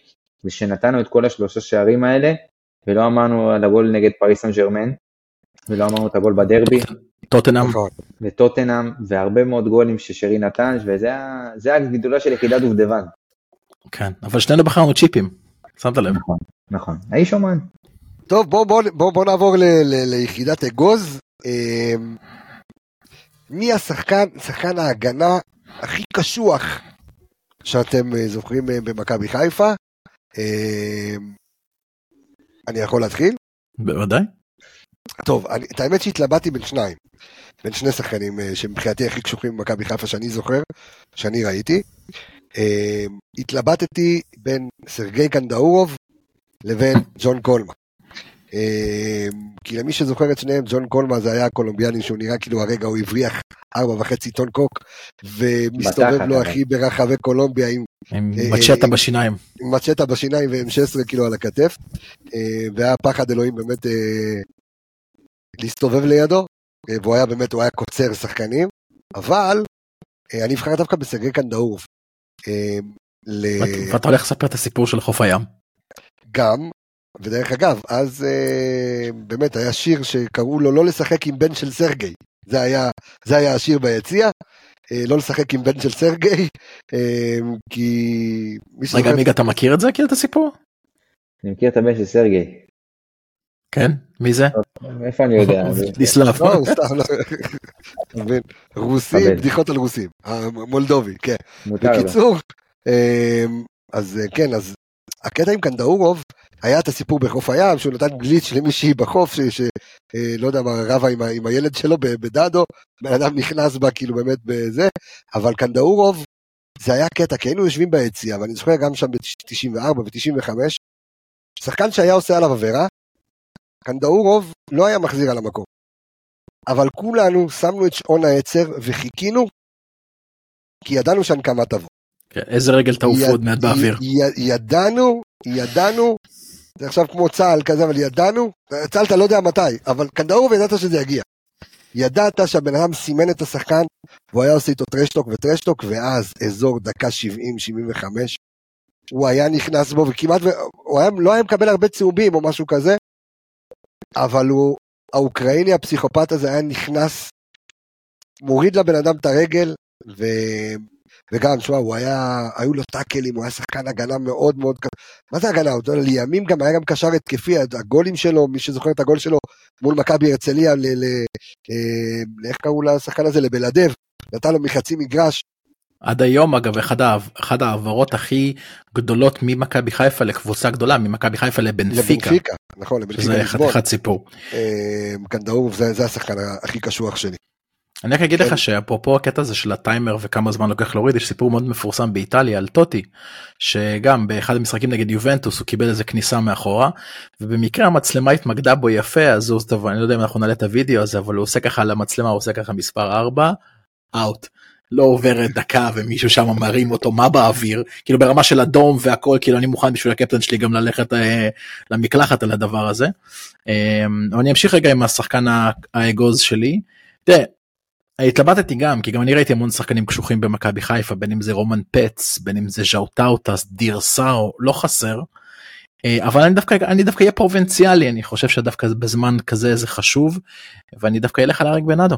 זה שנתנו את כל השלושה שערים האלה, ולא אמרנו על הגול נגד פריס סן ג'רמן, ולא אמרנו את הגול בדרבי. טוטנאם. נכון. וטוטנאם, והרבה מאוד גולים ששרי נתן, וזה הגדולה של יחידת דובדבן. כן, אבל שנינו בחרנו צ'יפים, שמת לב. נכון, נכון. האיש אומן. טוב, בואו בוא, בוא, בוא נעבור ל, ל, ליחידת אגוז. אה, מי השחקן, שחקן ההגנה הכי קשוח שאתם אה, זוכרים אה, במכבי חיפה? אה, אני יכול להתחיל? בוודאי. טוב, אני, את האמת שהתלבטתי בין שניים, בין שני שחקנים אה, שמבחינתי הכי קשוחים במכבי חיפה שאני זוכר, שאני ראיתי. אה, התלבטתי בין סרגי קנדאורוב לבין ג'ון קולמה. אה, כי למי שזוכר את שניהם, ג'ון קולמה זה היה קולומביאני שהוא נראה כאילו הרגע הוא הבריח ארבע וחצי טון קוק, ומסתובב לו. אחי ברחבי קולומביה עם עם אה, מצ'טה בשיניים. עם מצ'טה בשיניים ו-M16 כאילו על הכתף, אה, והיה פחד אלוהים באמת אה, להסתובב לידו, אה, והוא היה באמת, הוא היה קוצר שחקנים, אבל אה, אני אבחר דווקא בסרגי קנדאורוב. אה, ואתה הולך לספר את הסיפור של חוף הים. גם, ודרך אגב, אז באמת היה שיר שקראו לו לא לשחק עם בן של סרגי, זה היה, זה היה השיר ביציע. לא לשחק עם בן של סרגי, כי רגע מיגה אתה מכיר את זה? מכיר את הסיפור? אני מכיר את הבן של סרגי. כן? מי זה? איפה אני יודע? דיסלאב. לא, הוא סתם, לא. אתה מבין? רוסים, הבן. בדיחות על רוסים. המולדובי, כן. בקיצור, אמ, אז אה, כן, אז הקטע עם קנדאורוב, היה את הסיפור בחוף הים, שהוא נתן גליטש למישהי בחוף, שלא יודע מה, רבה עם הילד שלו ב- בדדו, בן אדם נכנס בה כאילו באמת בזה, אבל קנדאורוב, זה היה קטע, כי היינו יושבים ביציע, ואני זוכר גם שם ב-94 ו-95, שחקן שהיה עושה עליו עבירה, קנדאורוב לא היה מחזיר על המקום. אבל כולנו שמנו את שעון העצר וחיכינו, כי ידענו שהנקמה תבוא. כן, איזה רגל תעוף עוד מעט באוויר. ידענו, ידענו, זה עכשיו כמו צה"ל כזה, אבל ידענו, צה"ל אתה לא יודע מתי, אבל קנדאורוב ידעת שזה יגיע. ידעת שהבן אדם סימן את השחקן, והוא היה עושה איתו טרשטוק וטרשטוק, ואז אזור דקה 70-75, הוא היה נכנס בו, וכמעט, הוא היה, לא היה מקבל הרבה צהובים או משהו כזה, אבל הוא, האוקראיני הפסיכופת הזה היה נכנס, מוריד לבן אדם את הרגל, ו... וגם, תשמע, הוא היה, היו לו טאקלים, הוא היה שחקן הגנה מאוד מאוד, ק- מה זה הגנה? הוא, לימים גם היה גם קשר התקפי, הגולים שלו, מי שזוכר את הגול שלו מול מכבי הרצליה, ל... ל... אה, איך קראו לשחקן הזה? לבלדב, נתן לו מחצי מגרש, עד היום אגב אחד אחד ההעברות הכי גדולות ממכבי חיפה לקבוצה גדולה ממכבי חיפה לבנפיקה. לבנפיקה, נכון, לבנפיקה שזה. חתיכת סיפור. אה, קנדאורוב זה, זה השחקן הכי קשוח שלי. אני רק אגיד כן. לך שאפרופו הקטע הזה של הטיימר וכמה זמן לוקח להוריד יש סיפור מאוד מפורסם באיטליה על טוטי שגם באחד המשחקים נגד יובנטוס הוא קיבל איזה כניסה מאחורה ובמקרה המצלמה התמקדה בו יפה אז הוא טוב אני לא יודע אם אנחנו נעלה את הוידאו הזה אבל הוא עושה ככה על המצלמה הוא עושה ככה מספר 4 Out. לא עוברת דקה ומישהו שם מרים אותו מה באוויר כאילו ברמה של אדום והכל כאילו אני מוכן בשביל הקפטן שלי גם ללכת אה, למקלחת על הדבר הזה. אה, אני אמשיך רגע עם השחקן האגוז שלי. תראה, התלבטתי גם כי גם אני ראיתי המון שחקנים קשוחים במכבי חיפה בין אם זה רומן פץ בין אם זה ז'אוטאוטס דיר סאו לא חסר. אה, אבל אני דווקא אני דווקא אהיה פרובינציאלי אני חושב שדווקא בזמן כזה זה חשוב ואני דווקא אלך על אריק בנאדו.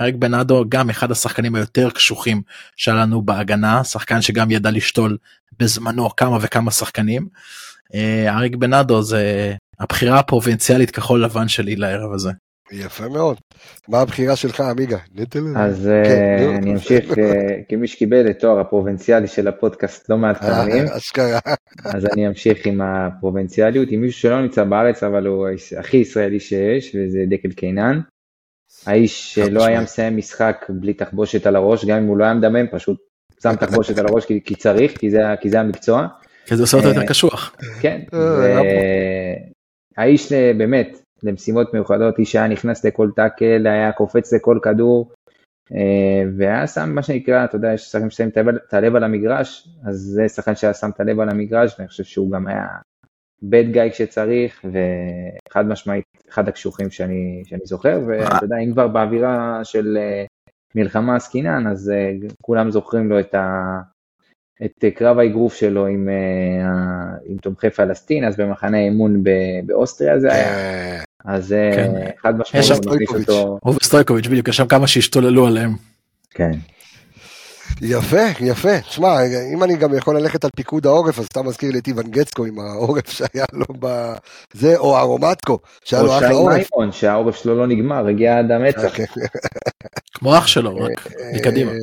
אריק בנאדו גם אחד השחקנים היותר קשוחים שלנו בהגנה שחקן שגם ידע לשתול בזמנו כמה וכמה שחקנים. אה, אריק בנאדו זה הבחירה הפרובינציאלית כחול לבן שלי לערב הזה. יפה מאוד. מה הבחירה שלך, עמיגה? אז כן, אה. אני אמשיך, אה, כמי שקיבל את תואר הפרובינציאלי של הפודקאסט לא מעט פעמים, אשכרה. אז אני אמשיך עם הפרובינציאליות, עם מישהו שלא נמצא בארץ, אבל הוא הכי ישראלי שיש, וזה דקל קינן. האיש שלא היה. מסיים משחק בלי תחבושת על הראש, גם אם הוא לא היה מדמם, פשוט שם תחבושת על הראש כי, כי צריך, כי זה, כי זה המקצוע. כי זה עושה אותו אה, יותר קשוח. כן, אה, האיש אה, באמת למשימות מיוחדות, איש היה נכנס לכל טאקל, היה קופץ לכל כדור, אה, והיה שם מה שנקרא, אתה יודע, יש שחקנים ששמים את הלב על המגרש, אז זה שחקן שהיה שם את הלב על המגרש, ואני חושב שהוא גם היה בד גיא כשצריך, וחד משמעית, אחד הקשוחים שאני, שאני זוכר, ואתה יודע, אם כבר באווירה של אה, מלחמה עסקינן, אז אה, כולם זוכרים לו את ה... את קרב האגרוף שלו עם, אה, עם תומכי פלסטין, אז במחנה אימון באוסטריה זה היה, אז כן. חד משמעית, יש שם סטויקוביץ'. בדיוק יש שם כמה שהשתוללו עליהם. כן, יפה, יפה. שמע, אם אני גם יכול ללכת על פיקוד העורף, אז אתה מזכיר לי את איוון גצקו עם העורף שהיה לו בזה, או ארומטקו, שהיה או לו שי אחלה עורף. מימון, שהעורף שלו לא נגמר, הגיע עד המצח, כן. כמו אח שלו רק מקדימה. אה,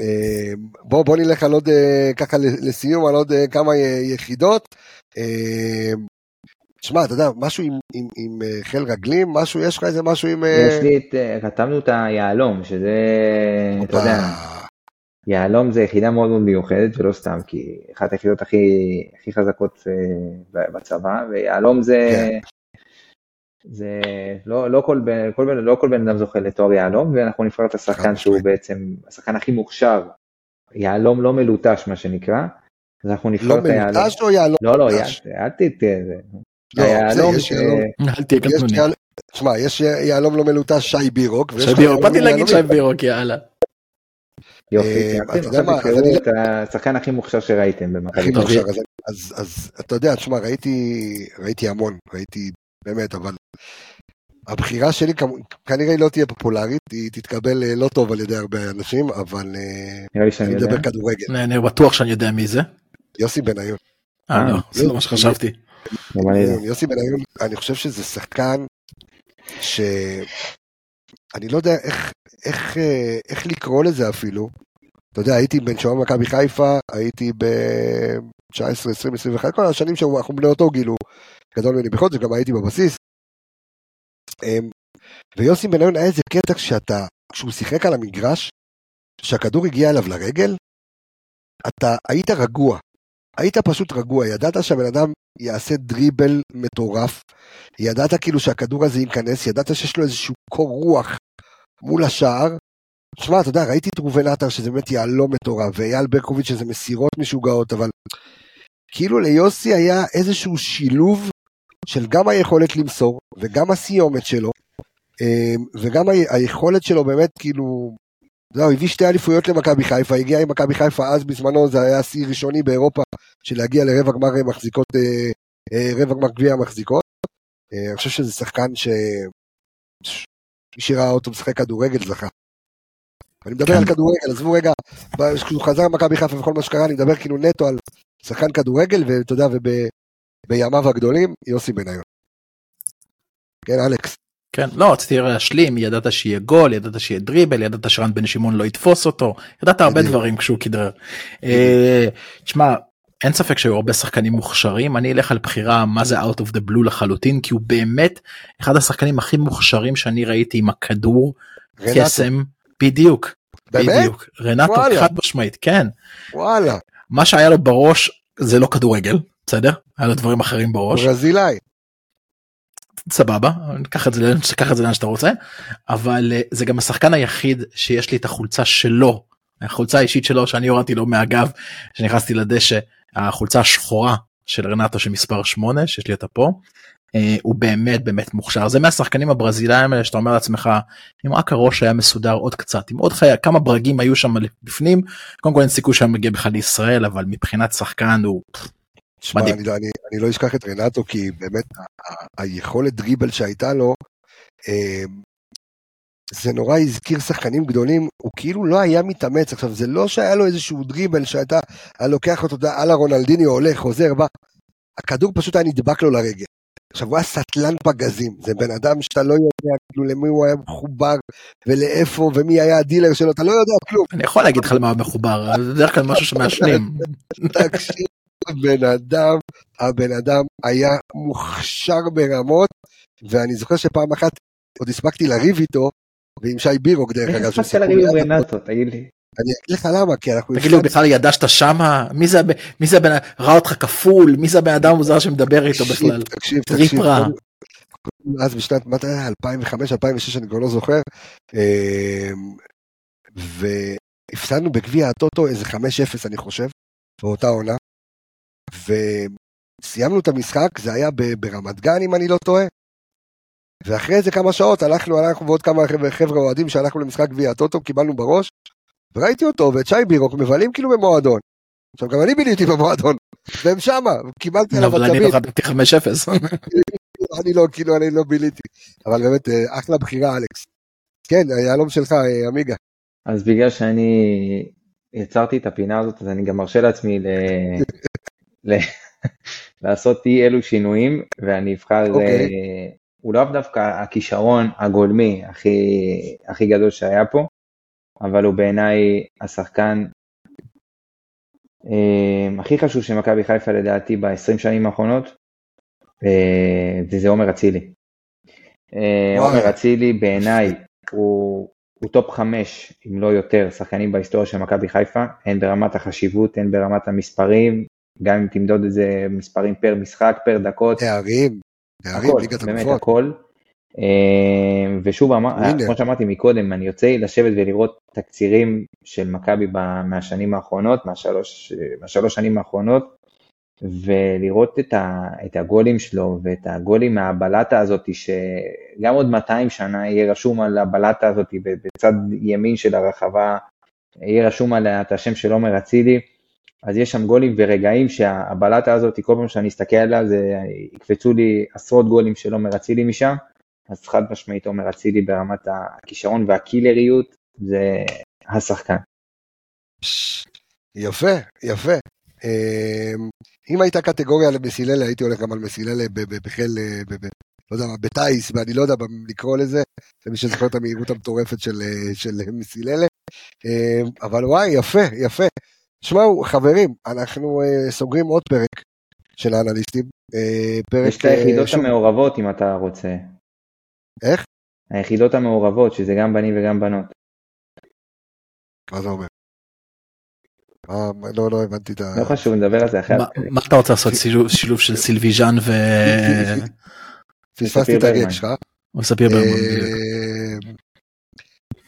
אה, בוא בוא נלך על עוד אה, ככה לסיום על עוד אה, כמה יחידות. אה, שמע אתה יודע משהו עם, עם, עם אה, חיל רגלים משהו יש לך איזה משהו עם. אה, יש לי את, אה, רתמנו את היהלום, שזה, אתה יודע. יהלום זה יחידה מאוד מאוד מיוחדת, ולא סתם, כי אחת היחידות הכי, הכי חזקות בצבא, ויהלום זה, כן. זה לא, לא, כל בן, כל בן, לא כל בן אדם זוכה לתואר יהלום, ואנחנו נבחר את השחקן שהוא משמעית. בעצם השחקן הכי מוכשר, יהלום לא מלוטש מה שנקרא, אז אנחנו נבחר לא את היהלום. מלוטש או יהלום? לא, לא, אל זה. לא, יהלום. קטנוני. יהל- שמע יש יהלום לא מלוטש שי בירוק. שי בירוק, באתי להגיד. שי בירוק יאללה. יופי, אה, עכשיו תבחרו את השחקן הכי מוכשר שראיתם במכבי הכי תל אביב. מוכשר, אז, אתה יודע, תשמע, ראיתי, ראיתי המון, ראיתי באמת, אבל הבחירה שלי כנראה לא תהיה פופולרית, היא תתקבל אה, לא טוב על ידי הרבה אנשים, אבל אה, נראה לי שאני אני. מדבר כדורגל. אני בטוח שאני יודע מי זה. יוסי בניון. אה אה, לא, זה לא מה שחשבתי. לא. יוסי בניון, אני חושב שזה שחקן ש... אני לא יודע איך, איך, אה, איך לקרוא לזה אפילו. אתה יודע, הייתי בן שוער מכבי חיפה, הייתי ב-19, 20, 21, כל השנים שאנחנו בני אותו גיל, הוא גדול ממני בכל זאת, גם הייתי בבסיס. אמ, ויוסי בניון היה איזה קטע שאתה, כשהוא שיחק על המגרש, שהכדור הגיע אליו לרגל, אתה היית רגוע. היית פשוט רגוע, ידעת שהבן אדם יעשה דריבל מטורף, ידעת כאילו שהכדור הזה ייכנס, ידעת שיש לו איזשהו קור רוח מול השער. שמע, אתה יודע, ראיתי את ראובן עטר שזה באמת יהלום מטורף, ואייל ברקוביץ' שזה מסירות משוגעות, אבל כאילו ליוסי היה איזשהו שילוב של גם היכולת למסור, וגם הסיומת שלו, אה, וגם היכולת שלו באמת כאילו, הוא הביא שתי אליפויות למכבי חיפה, הגיע עם מכבי חיפה אז בזמנו, זה היה שיא ראשוני באירופה של להגיע לרבע גמר אה, מחזיקות, אה, אה, רבע גמר גביע המחזיקות. אה, אני חושב שזה שחקן ש... מי שראה אותו משחק כדורגל זכה. אני מדבר כן. על כדורגל, עזבו רגע, כשהוא חזר למכבי חיפה וכל מה שקרה, אני מדבר כאילו נטו על שחקן כדורגל, ואתה יודע, ובימיו הגדולים, יוסי בניון. כן, אלכס. כן, לא, רציתי להשלים, ידעת שיהיה גול, ידעת שיהיה דריבל, ידעת שרן בן שמעון לא יתפוס אותו, ידעת הרבה. דברים כשהוא כדרר. אה, תשמע, אין ספק שהיו הרבה שחקנים מוכשרים, אני אלך על בחירה מה זה out of the blue לחלוטין, כי הוא באמת אחד השחקנים הכי מוכשרים שאני ראיתי עם הכדור. קסם, בדיוק, באמת? בדיוק, רנטו. חד משמעית, כן, וואלה, מה שהיה לו בראש זה לא כדורגל, בסדר? היה לו דברים אחרים בראש. ברזילאי. סבבה, קח את זה קח את זה לאן שאתה רוצה, אבל אה, זה גם השחקן היחיד שיש לי את החולצה שלו, החולצה האישית שלו שאני הורדתי לו מהגב, כשנכנסתי לדשא, החולצה השחורה של רנטו של מספר 8, שיש לי אותה פה. אה, הוא באמת באמת מוכשר זה מהשחקנים הברזילאים האלה שאתה אומר לעצמך אם רק הראש היה מסודר עוד קצת אם עוד חיה כמה ברגים היו שם בפנים קודם כל אין סיכוי שהיה מגיע בכלל לישראל אבל מבחינת שחקן הוא תשמע, מדהים. אני, לא- אני, אני לא אשכח את רנטו, כי באמת היכולת דריבל שהייתה לו, אה, זה נורא הזכיר שחקנים גדולים, הוא כאילו לא היה מתאמץ. עכשיו, זה לא שהיה לו איזשהו דריבל שהייתה, היה לוקח אותו, על הרונלדיניו, הולך, חוזר, בא. הכדור פשוט היה נדבק לו לרגל. עכשיו, הוא היה סטלן פגזים, זה בן אדם שאתה לא יודע כאילו למי הוא היה מחובר, ולאיפה, ומי היה הדילר שלו, אתה לא יודע כלום. אני יכול להגיד לך למה הוא מחובר זה בדרך כלל משהו שמעשנים תקשיב, הבן אדם, הבן אדם היה מוכשר ברמות, ואני זוכר שפעם אחת עוד הספקתי לריב איתו, ועם שי בירוק דרך איך אגב. הספקת ששיחקו לריב עם. רנטו, תגיד לי? אני אגיד לך למה, כי אנחנו... תגיד לי, הוא בכלל ידע שאתה שמה? מי זה, מי זה הבן, ראה אותך כפול? מי זה הבן אדם המוזר שמדבר איתו בכלל? תקשיב, תקשיב. אז בשנת, מה זה היה? 2005, 2006, אני כבר לא זוכר. אמ, והפסדנו בגביע הטוטו איזה 5-0, אני חושב, באותה עונה. וסיימנו את המשחק, זה היה ברמת גן, אם אני לא טועה. ואחרי איזה כמה שעות הלכנו, הלכנו ועוד כמה חבר'ה אוהדים שהלכנו למשחק גביע הטוטו, קיבלנו בראש, וראיתי אותו ואת שי בירוק מבלים כאילו במועדון. עכשיו גם אני ביליתי במועדון, והם שמה, קיבלתי עליו עצבים. אבל אני פחדתי 5-0. אני לא, כאילו אני לא ביליתי. אבל באמת, אה, אחלה בחירה אלכס. כן, היהלום שלך, אה, עמיגה. אז בגלל שאני יצרתי את הפינה הזאת, אז אני גם מרשה לעצמי. לעשות אי אלו שינויים, ואני אבחר, okay. אוקיי. אה, הוא לאו דווקא הכישרון הגולמי הכי, הכי גדול שהיה פה, אבל הוא בעיניי השחקן אה, הכי חשוב של מכבי חיפה לדעתי ב-20 שנים האחרונות, אה, וזה עומר אצילי. עומר אצילי בעיניי הוא, הוא top 5, אם לא יותר, שחקנים בהיסטוריה של מכבי חיפה, הן ברמת החשיבות, הן ברמת המספרים, גם אם תמדוד את זה מספרים פר משחק, פר דקות. תארים, תארים, ליגת באמת הכל. אה, ושוב, כמו שאמרתי מקודם, אני יוצא לשבת ולראות תקצירים של מכבי מהשנים האחרונות, מהשלוש, מהשלוש שנים האחרונות, ולראות את, ה, את הגולים שלו ואת הגולים מהבלטה הזאת, שגם עוד 200 שנה יהיה רשום על הבלטה הזאת בצד ימין של הרחבה, יהיה רשום עליה את השם של עומר אצילי. אז יש שם גולים ורגעים שהבלטה הזאת, כל פעם שאני אסתכל עליה, זה יקפצו לי עשרות גולים של עומר אצילי משם. אז חד משמעית עומר אצילי ברמת הכישרון והקילריות זה השחקן. יפה, יפה. אמ, אם הייתה קטגוריה למסיללה, הייתי הולך גם על מסיללה בחיל, לא יודע מה, בטייס, ואני לא יודע לקרוא לזה, למי שזוכר את המהירות המטורפת של, של מסיללה. אמ, אבל וואי, יפה, יפה. תשמעו, חברים, אנחנו אה, סוגרים עוד פרק של האנליסטים. אה, פרק... יש את היחידות אה, המעורבות אם אתה רוצה. איך? היחידות המעורבות, שזה גם בנים וגם בנות. מה זה אומר? לא, לא הבנתי את ה... לא חשוב, נדבר על זה אחרי. מה אתה רוצה לעשות? שילוב של סילביז'אן ו... פספסתי את הגט שלך. וספיר ברמון.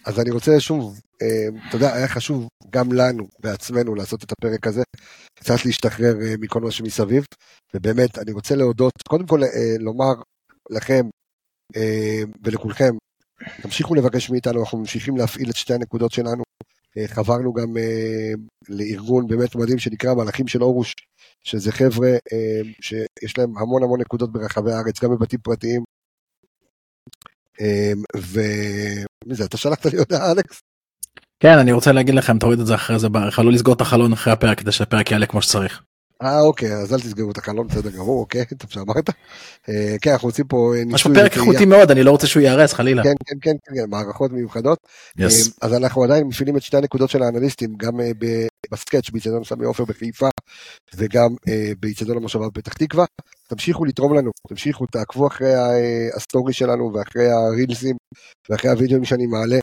אז אני רוצה שוב, אה, אתה יודע, היה חשוב גם לנו בעצמנו לעשות את הפרק הזה, קצת להשתחרר אה, מכל מה שמסביב, ובאמת, אני רוצה להודות, קודם כל אה, לומר לכם ולכולכם, תמשיכו לבקש מאיתנו, אנחנו ממשיכים להפעיל את שתי הנקודות שלנו. חברנו גם לארגון באמת מדהים שנקרא מלאכים של אורוש, שזה חבר'ה שיש להם המון המון נקודות ברחבי הארץ, גם בבתים פרטיים. ומי זה, אתה שלחת לי הודעה, אלכס? כן, אני רוצה להגיד לכם, תוריד את זה אחרי זה, לא לסגור את החלון אחרי הפרק כדי שהפרק יעלה כמו שצריך. אה אוקיי אז אל תסגרו את החלון בסדר גמור אוקיי טוב שאמרת. אה, כן אנחנו רוצים פה ניסוי. משהו פרק איכותי מאוד אני לא רוצה שהוא ייהרס חלילה. כן כן כן כן מערכות מיוחדות. אה, אז אנחנו עדיין מפעילים את שתי הנקודות של האנליסטים גם אה, בסקאץ' באיצטדיון סמי עופר בחיפה וגם באיצטדיון המושבה בפתח תקווה. תמשיכו לתרום לנו תמשיכו תעקבו אחרי הסטורי שלנו ואחרי הרילסים ואחרי הוידאוים שאני מעלה.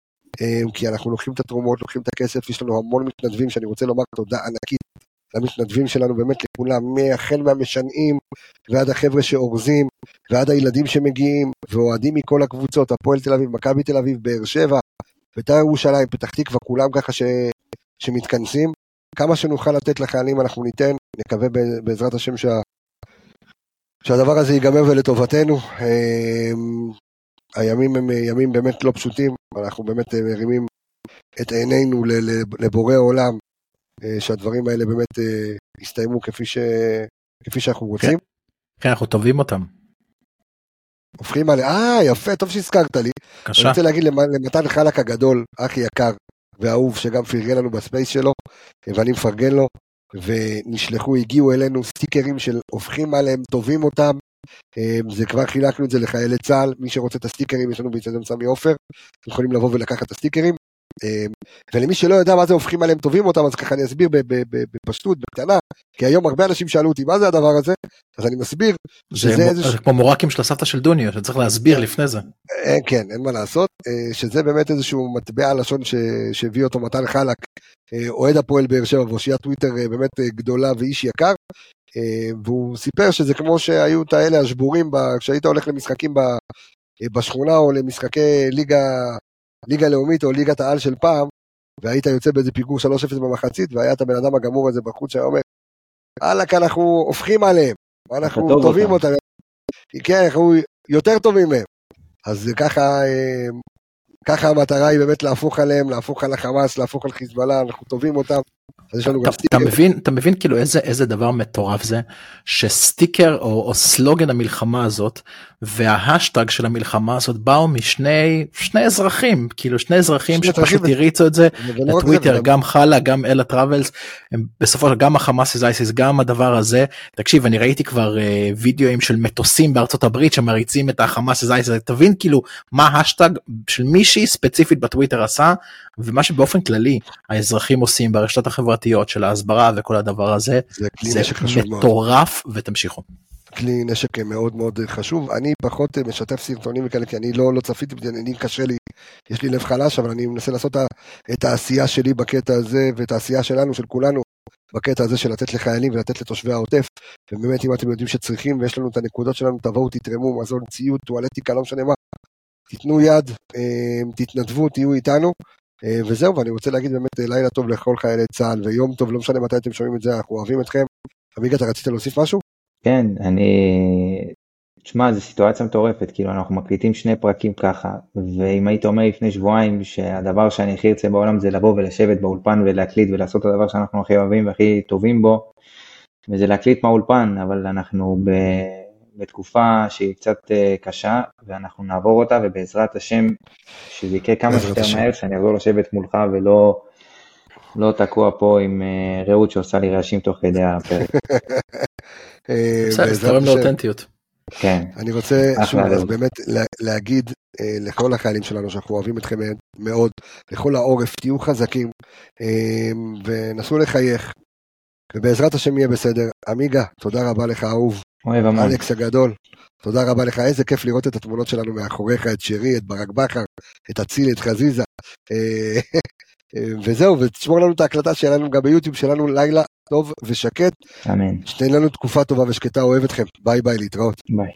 כי אנחנו לוקחים את התרומות, לוקחים את הכסף, יש לנו המון מתנדבים שאני רוצה לומר תודה ענקית למתנדבים שלנו, באמת לכולם, החל מהמשנעים ועד החבר'ה שאורזים ועד הילדים שמגיעים ואוהדים מכל הקבוצות, הפועל תל אביב, מכבי תל אביב, באר שבע, בית"ר ירושלים, פתח תקווה, כולם ככה ש... שמתכנסים. כמה שנוכל לתת לחיילים אנחנו ניתן, נקווה בעזרת השם שה... שהדבר הזה ייגמר ולטובתנו. אמ, הימים הם ימים באמת לא פשוטים, אנחנו באמת מרימים את עינינו לבורא עולם שהדברים האלה באמת אה, יסתיימו כפי, ש... כפי שאנחנו רוצים. כן, אנחנו טובחים אותם. הופכים עליהם, אה יפה, טוב שהזכרת לי. קשה. אני רוצה להגיד למתן חלק הגדול, אחי יקר ואהוב, שגם פרגן לנו ב Space שלו, ואני מפרגן לו, ונשלחו, הגיעו אלינו סטיקרים של הופכים עליהם, טובים אותם. אה, זה כבר חילקנו את זה לחיילי צה"ל, מי שרוצה את הסטיקרים יש לנו באצטדיון סמי עופר, אתם יכולים לבוא ולקחת את הסטיקרים. ולמי שלא יודע מה זה הופכים עליהם טובים אותם, אז ככה אני אסביר בפשטות, בקטנה, כי היום הרבה אנשים שאלו אותי מה זה הדבר הזה, אז אני מסביר שזה איזה... זה כמו מורקים של הסבתא של דוניו, שצריך להסביר. לפני זה. כן, אין מה לעשות, שזה באמת איזשהו מטבע לשון שהביא אותו מתן חלק, אוהד הפועל באר שבע ואושיית טוויטר באמת גדולה ואיש יקר, והוא סיפר שזה כמו שהיו את האלה השבורים כשהיית הולך למשחקים בשכונה או למשחקי ליגה, ליגה לאומית או ליגת העל של פעם, והיית יוצא באיזה פיגור 3-0 במחצית, והיה את הבן אדם הגמור הזה בחוץ שהיה אומר, וואלכ, אנחנו הופכים עליהם, אנחנו טובים אותם. כן, אנחנו יותר טובים מהם. אז ככה, אה, ככה המטרה היא באמת להפוך עליהם, להפוך על החמאס, להפוך על חיזבאללה, אנחנו טובחים אותם. אז יש לנו גם סטיקר. אתה מבין, אתה מבין כאילו איזה, איזה דבר מטורף זה, שסטיקר או, או סלוגן המלחמה הזאת, וההשטג של המלחמה הזאת באו משני שני אזרחים, כאילו שני אזרחים שפשוט הריצו את זה, לטוויטר, גם חלה, גם אלה טראבלס, בסופו של גם ה Hamas is ISIS, גם הדבר הזה, תקשיב, אני ראיתי כבר אה, וידאוים של מטוסים בארצות הברית שמריצים את ה Hamas is ISIS, תבין כאילו מה ההשטג של מישהי ספציפית בטוויטר עשה, ומה שבאופן כללי האזרחים עושים ברשתות החברתיות של ההסברה וכל הדבר הזה, זה, זה מטורף ותמשיכו. כלי נשק מאוד מאוד חשוב. אני פחות משתף סרטונים וכאלה, כי אני לא, לא צפיתי, אני קשה לי, יש לי לב חלש, אבל אני מנסה לעשות את העשייה שלי בקטע הזה, ואת העשייה שלנו, של כולנו, בקטע הזה של לתת לחיילים ולתת לתושבי העוטף. ובאמת, אם אתם יודעים שצריכים ויש לנו את הנקודות שלנו, תבואו, תתרמו, מזון, ציוד, טואלטיקה, לא משנה מה. תיתנו יד, אה, תתנדבו, תהיו איתנו. אה, וזהו, ואני רוצה להגיד באמת אה, לילה טוב לכל חיילי צה"ל, ויום טוב, לא משנה מתי אתם שומעים את זה, אנחנו אוהבים אתכם. עמיגה, אתה רצית להוסיף משהו? כן, אני... תשמע, זו סיטואציה מטורפת, כאילו אנחנו מקליטים שני פרקים ככה, ואם היית אומר לפני שבועיים שהדבר שאני הכי ארצה בעולם זה לבוא ולשבת באולפן ולהקליט ולעשות את הדבר שאנחנו הכי אוהבים והכי טובים בו, וזה להקליט מהאולפן, אבל אנחנו ב... בתקופה שהיא קצת אה, קשה, ואנחנו נעבור אותה, ובעזרת השם, שזה יקרה כמה שיותר מהר, שאני אעבור לשבת מולך ולא לא תקוע פה עם אה, רעות שעושה לי רעשים תוך כדי הפרק. אה, בסדר, זה תורם לאותנטיות. כן. אני רוצה שוב אז באמת להגיד לכל החיילים שלנו שאנחנו אוהבים אתכם מאוד, לכל העורף, תהיו חזקים ונסו לחייך, ובעזרת השם יהיה בסדר. עמיגה, תודה רבה לך אהוב. אוהב המון. אלכס הגדול, תודה רבה לך, איזה כיף לראות את התמונות שלנו מאחוריך, את שרי, את ברק בכר, את אצילי, את חזיזה. אה, וזהו, ותשמור לנו את ההקלטה שיהיה לנו גם ביוטיוב שלנו לילה טוב ושקט. אמן. שתהיה לנו תקופה טובה ושקטה, אוהב אתכם. ביי ביי, להתראות. ביי.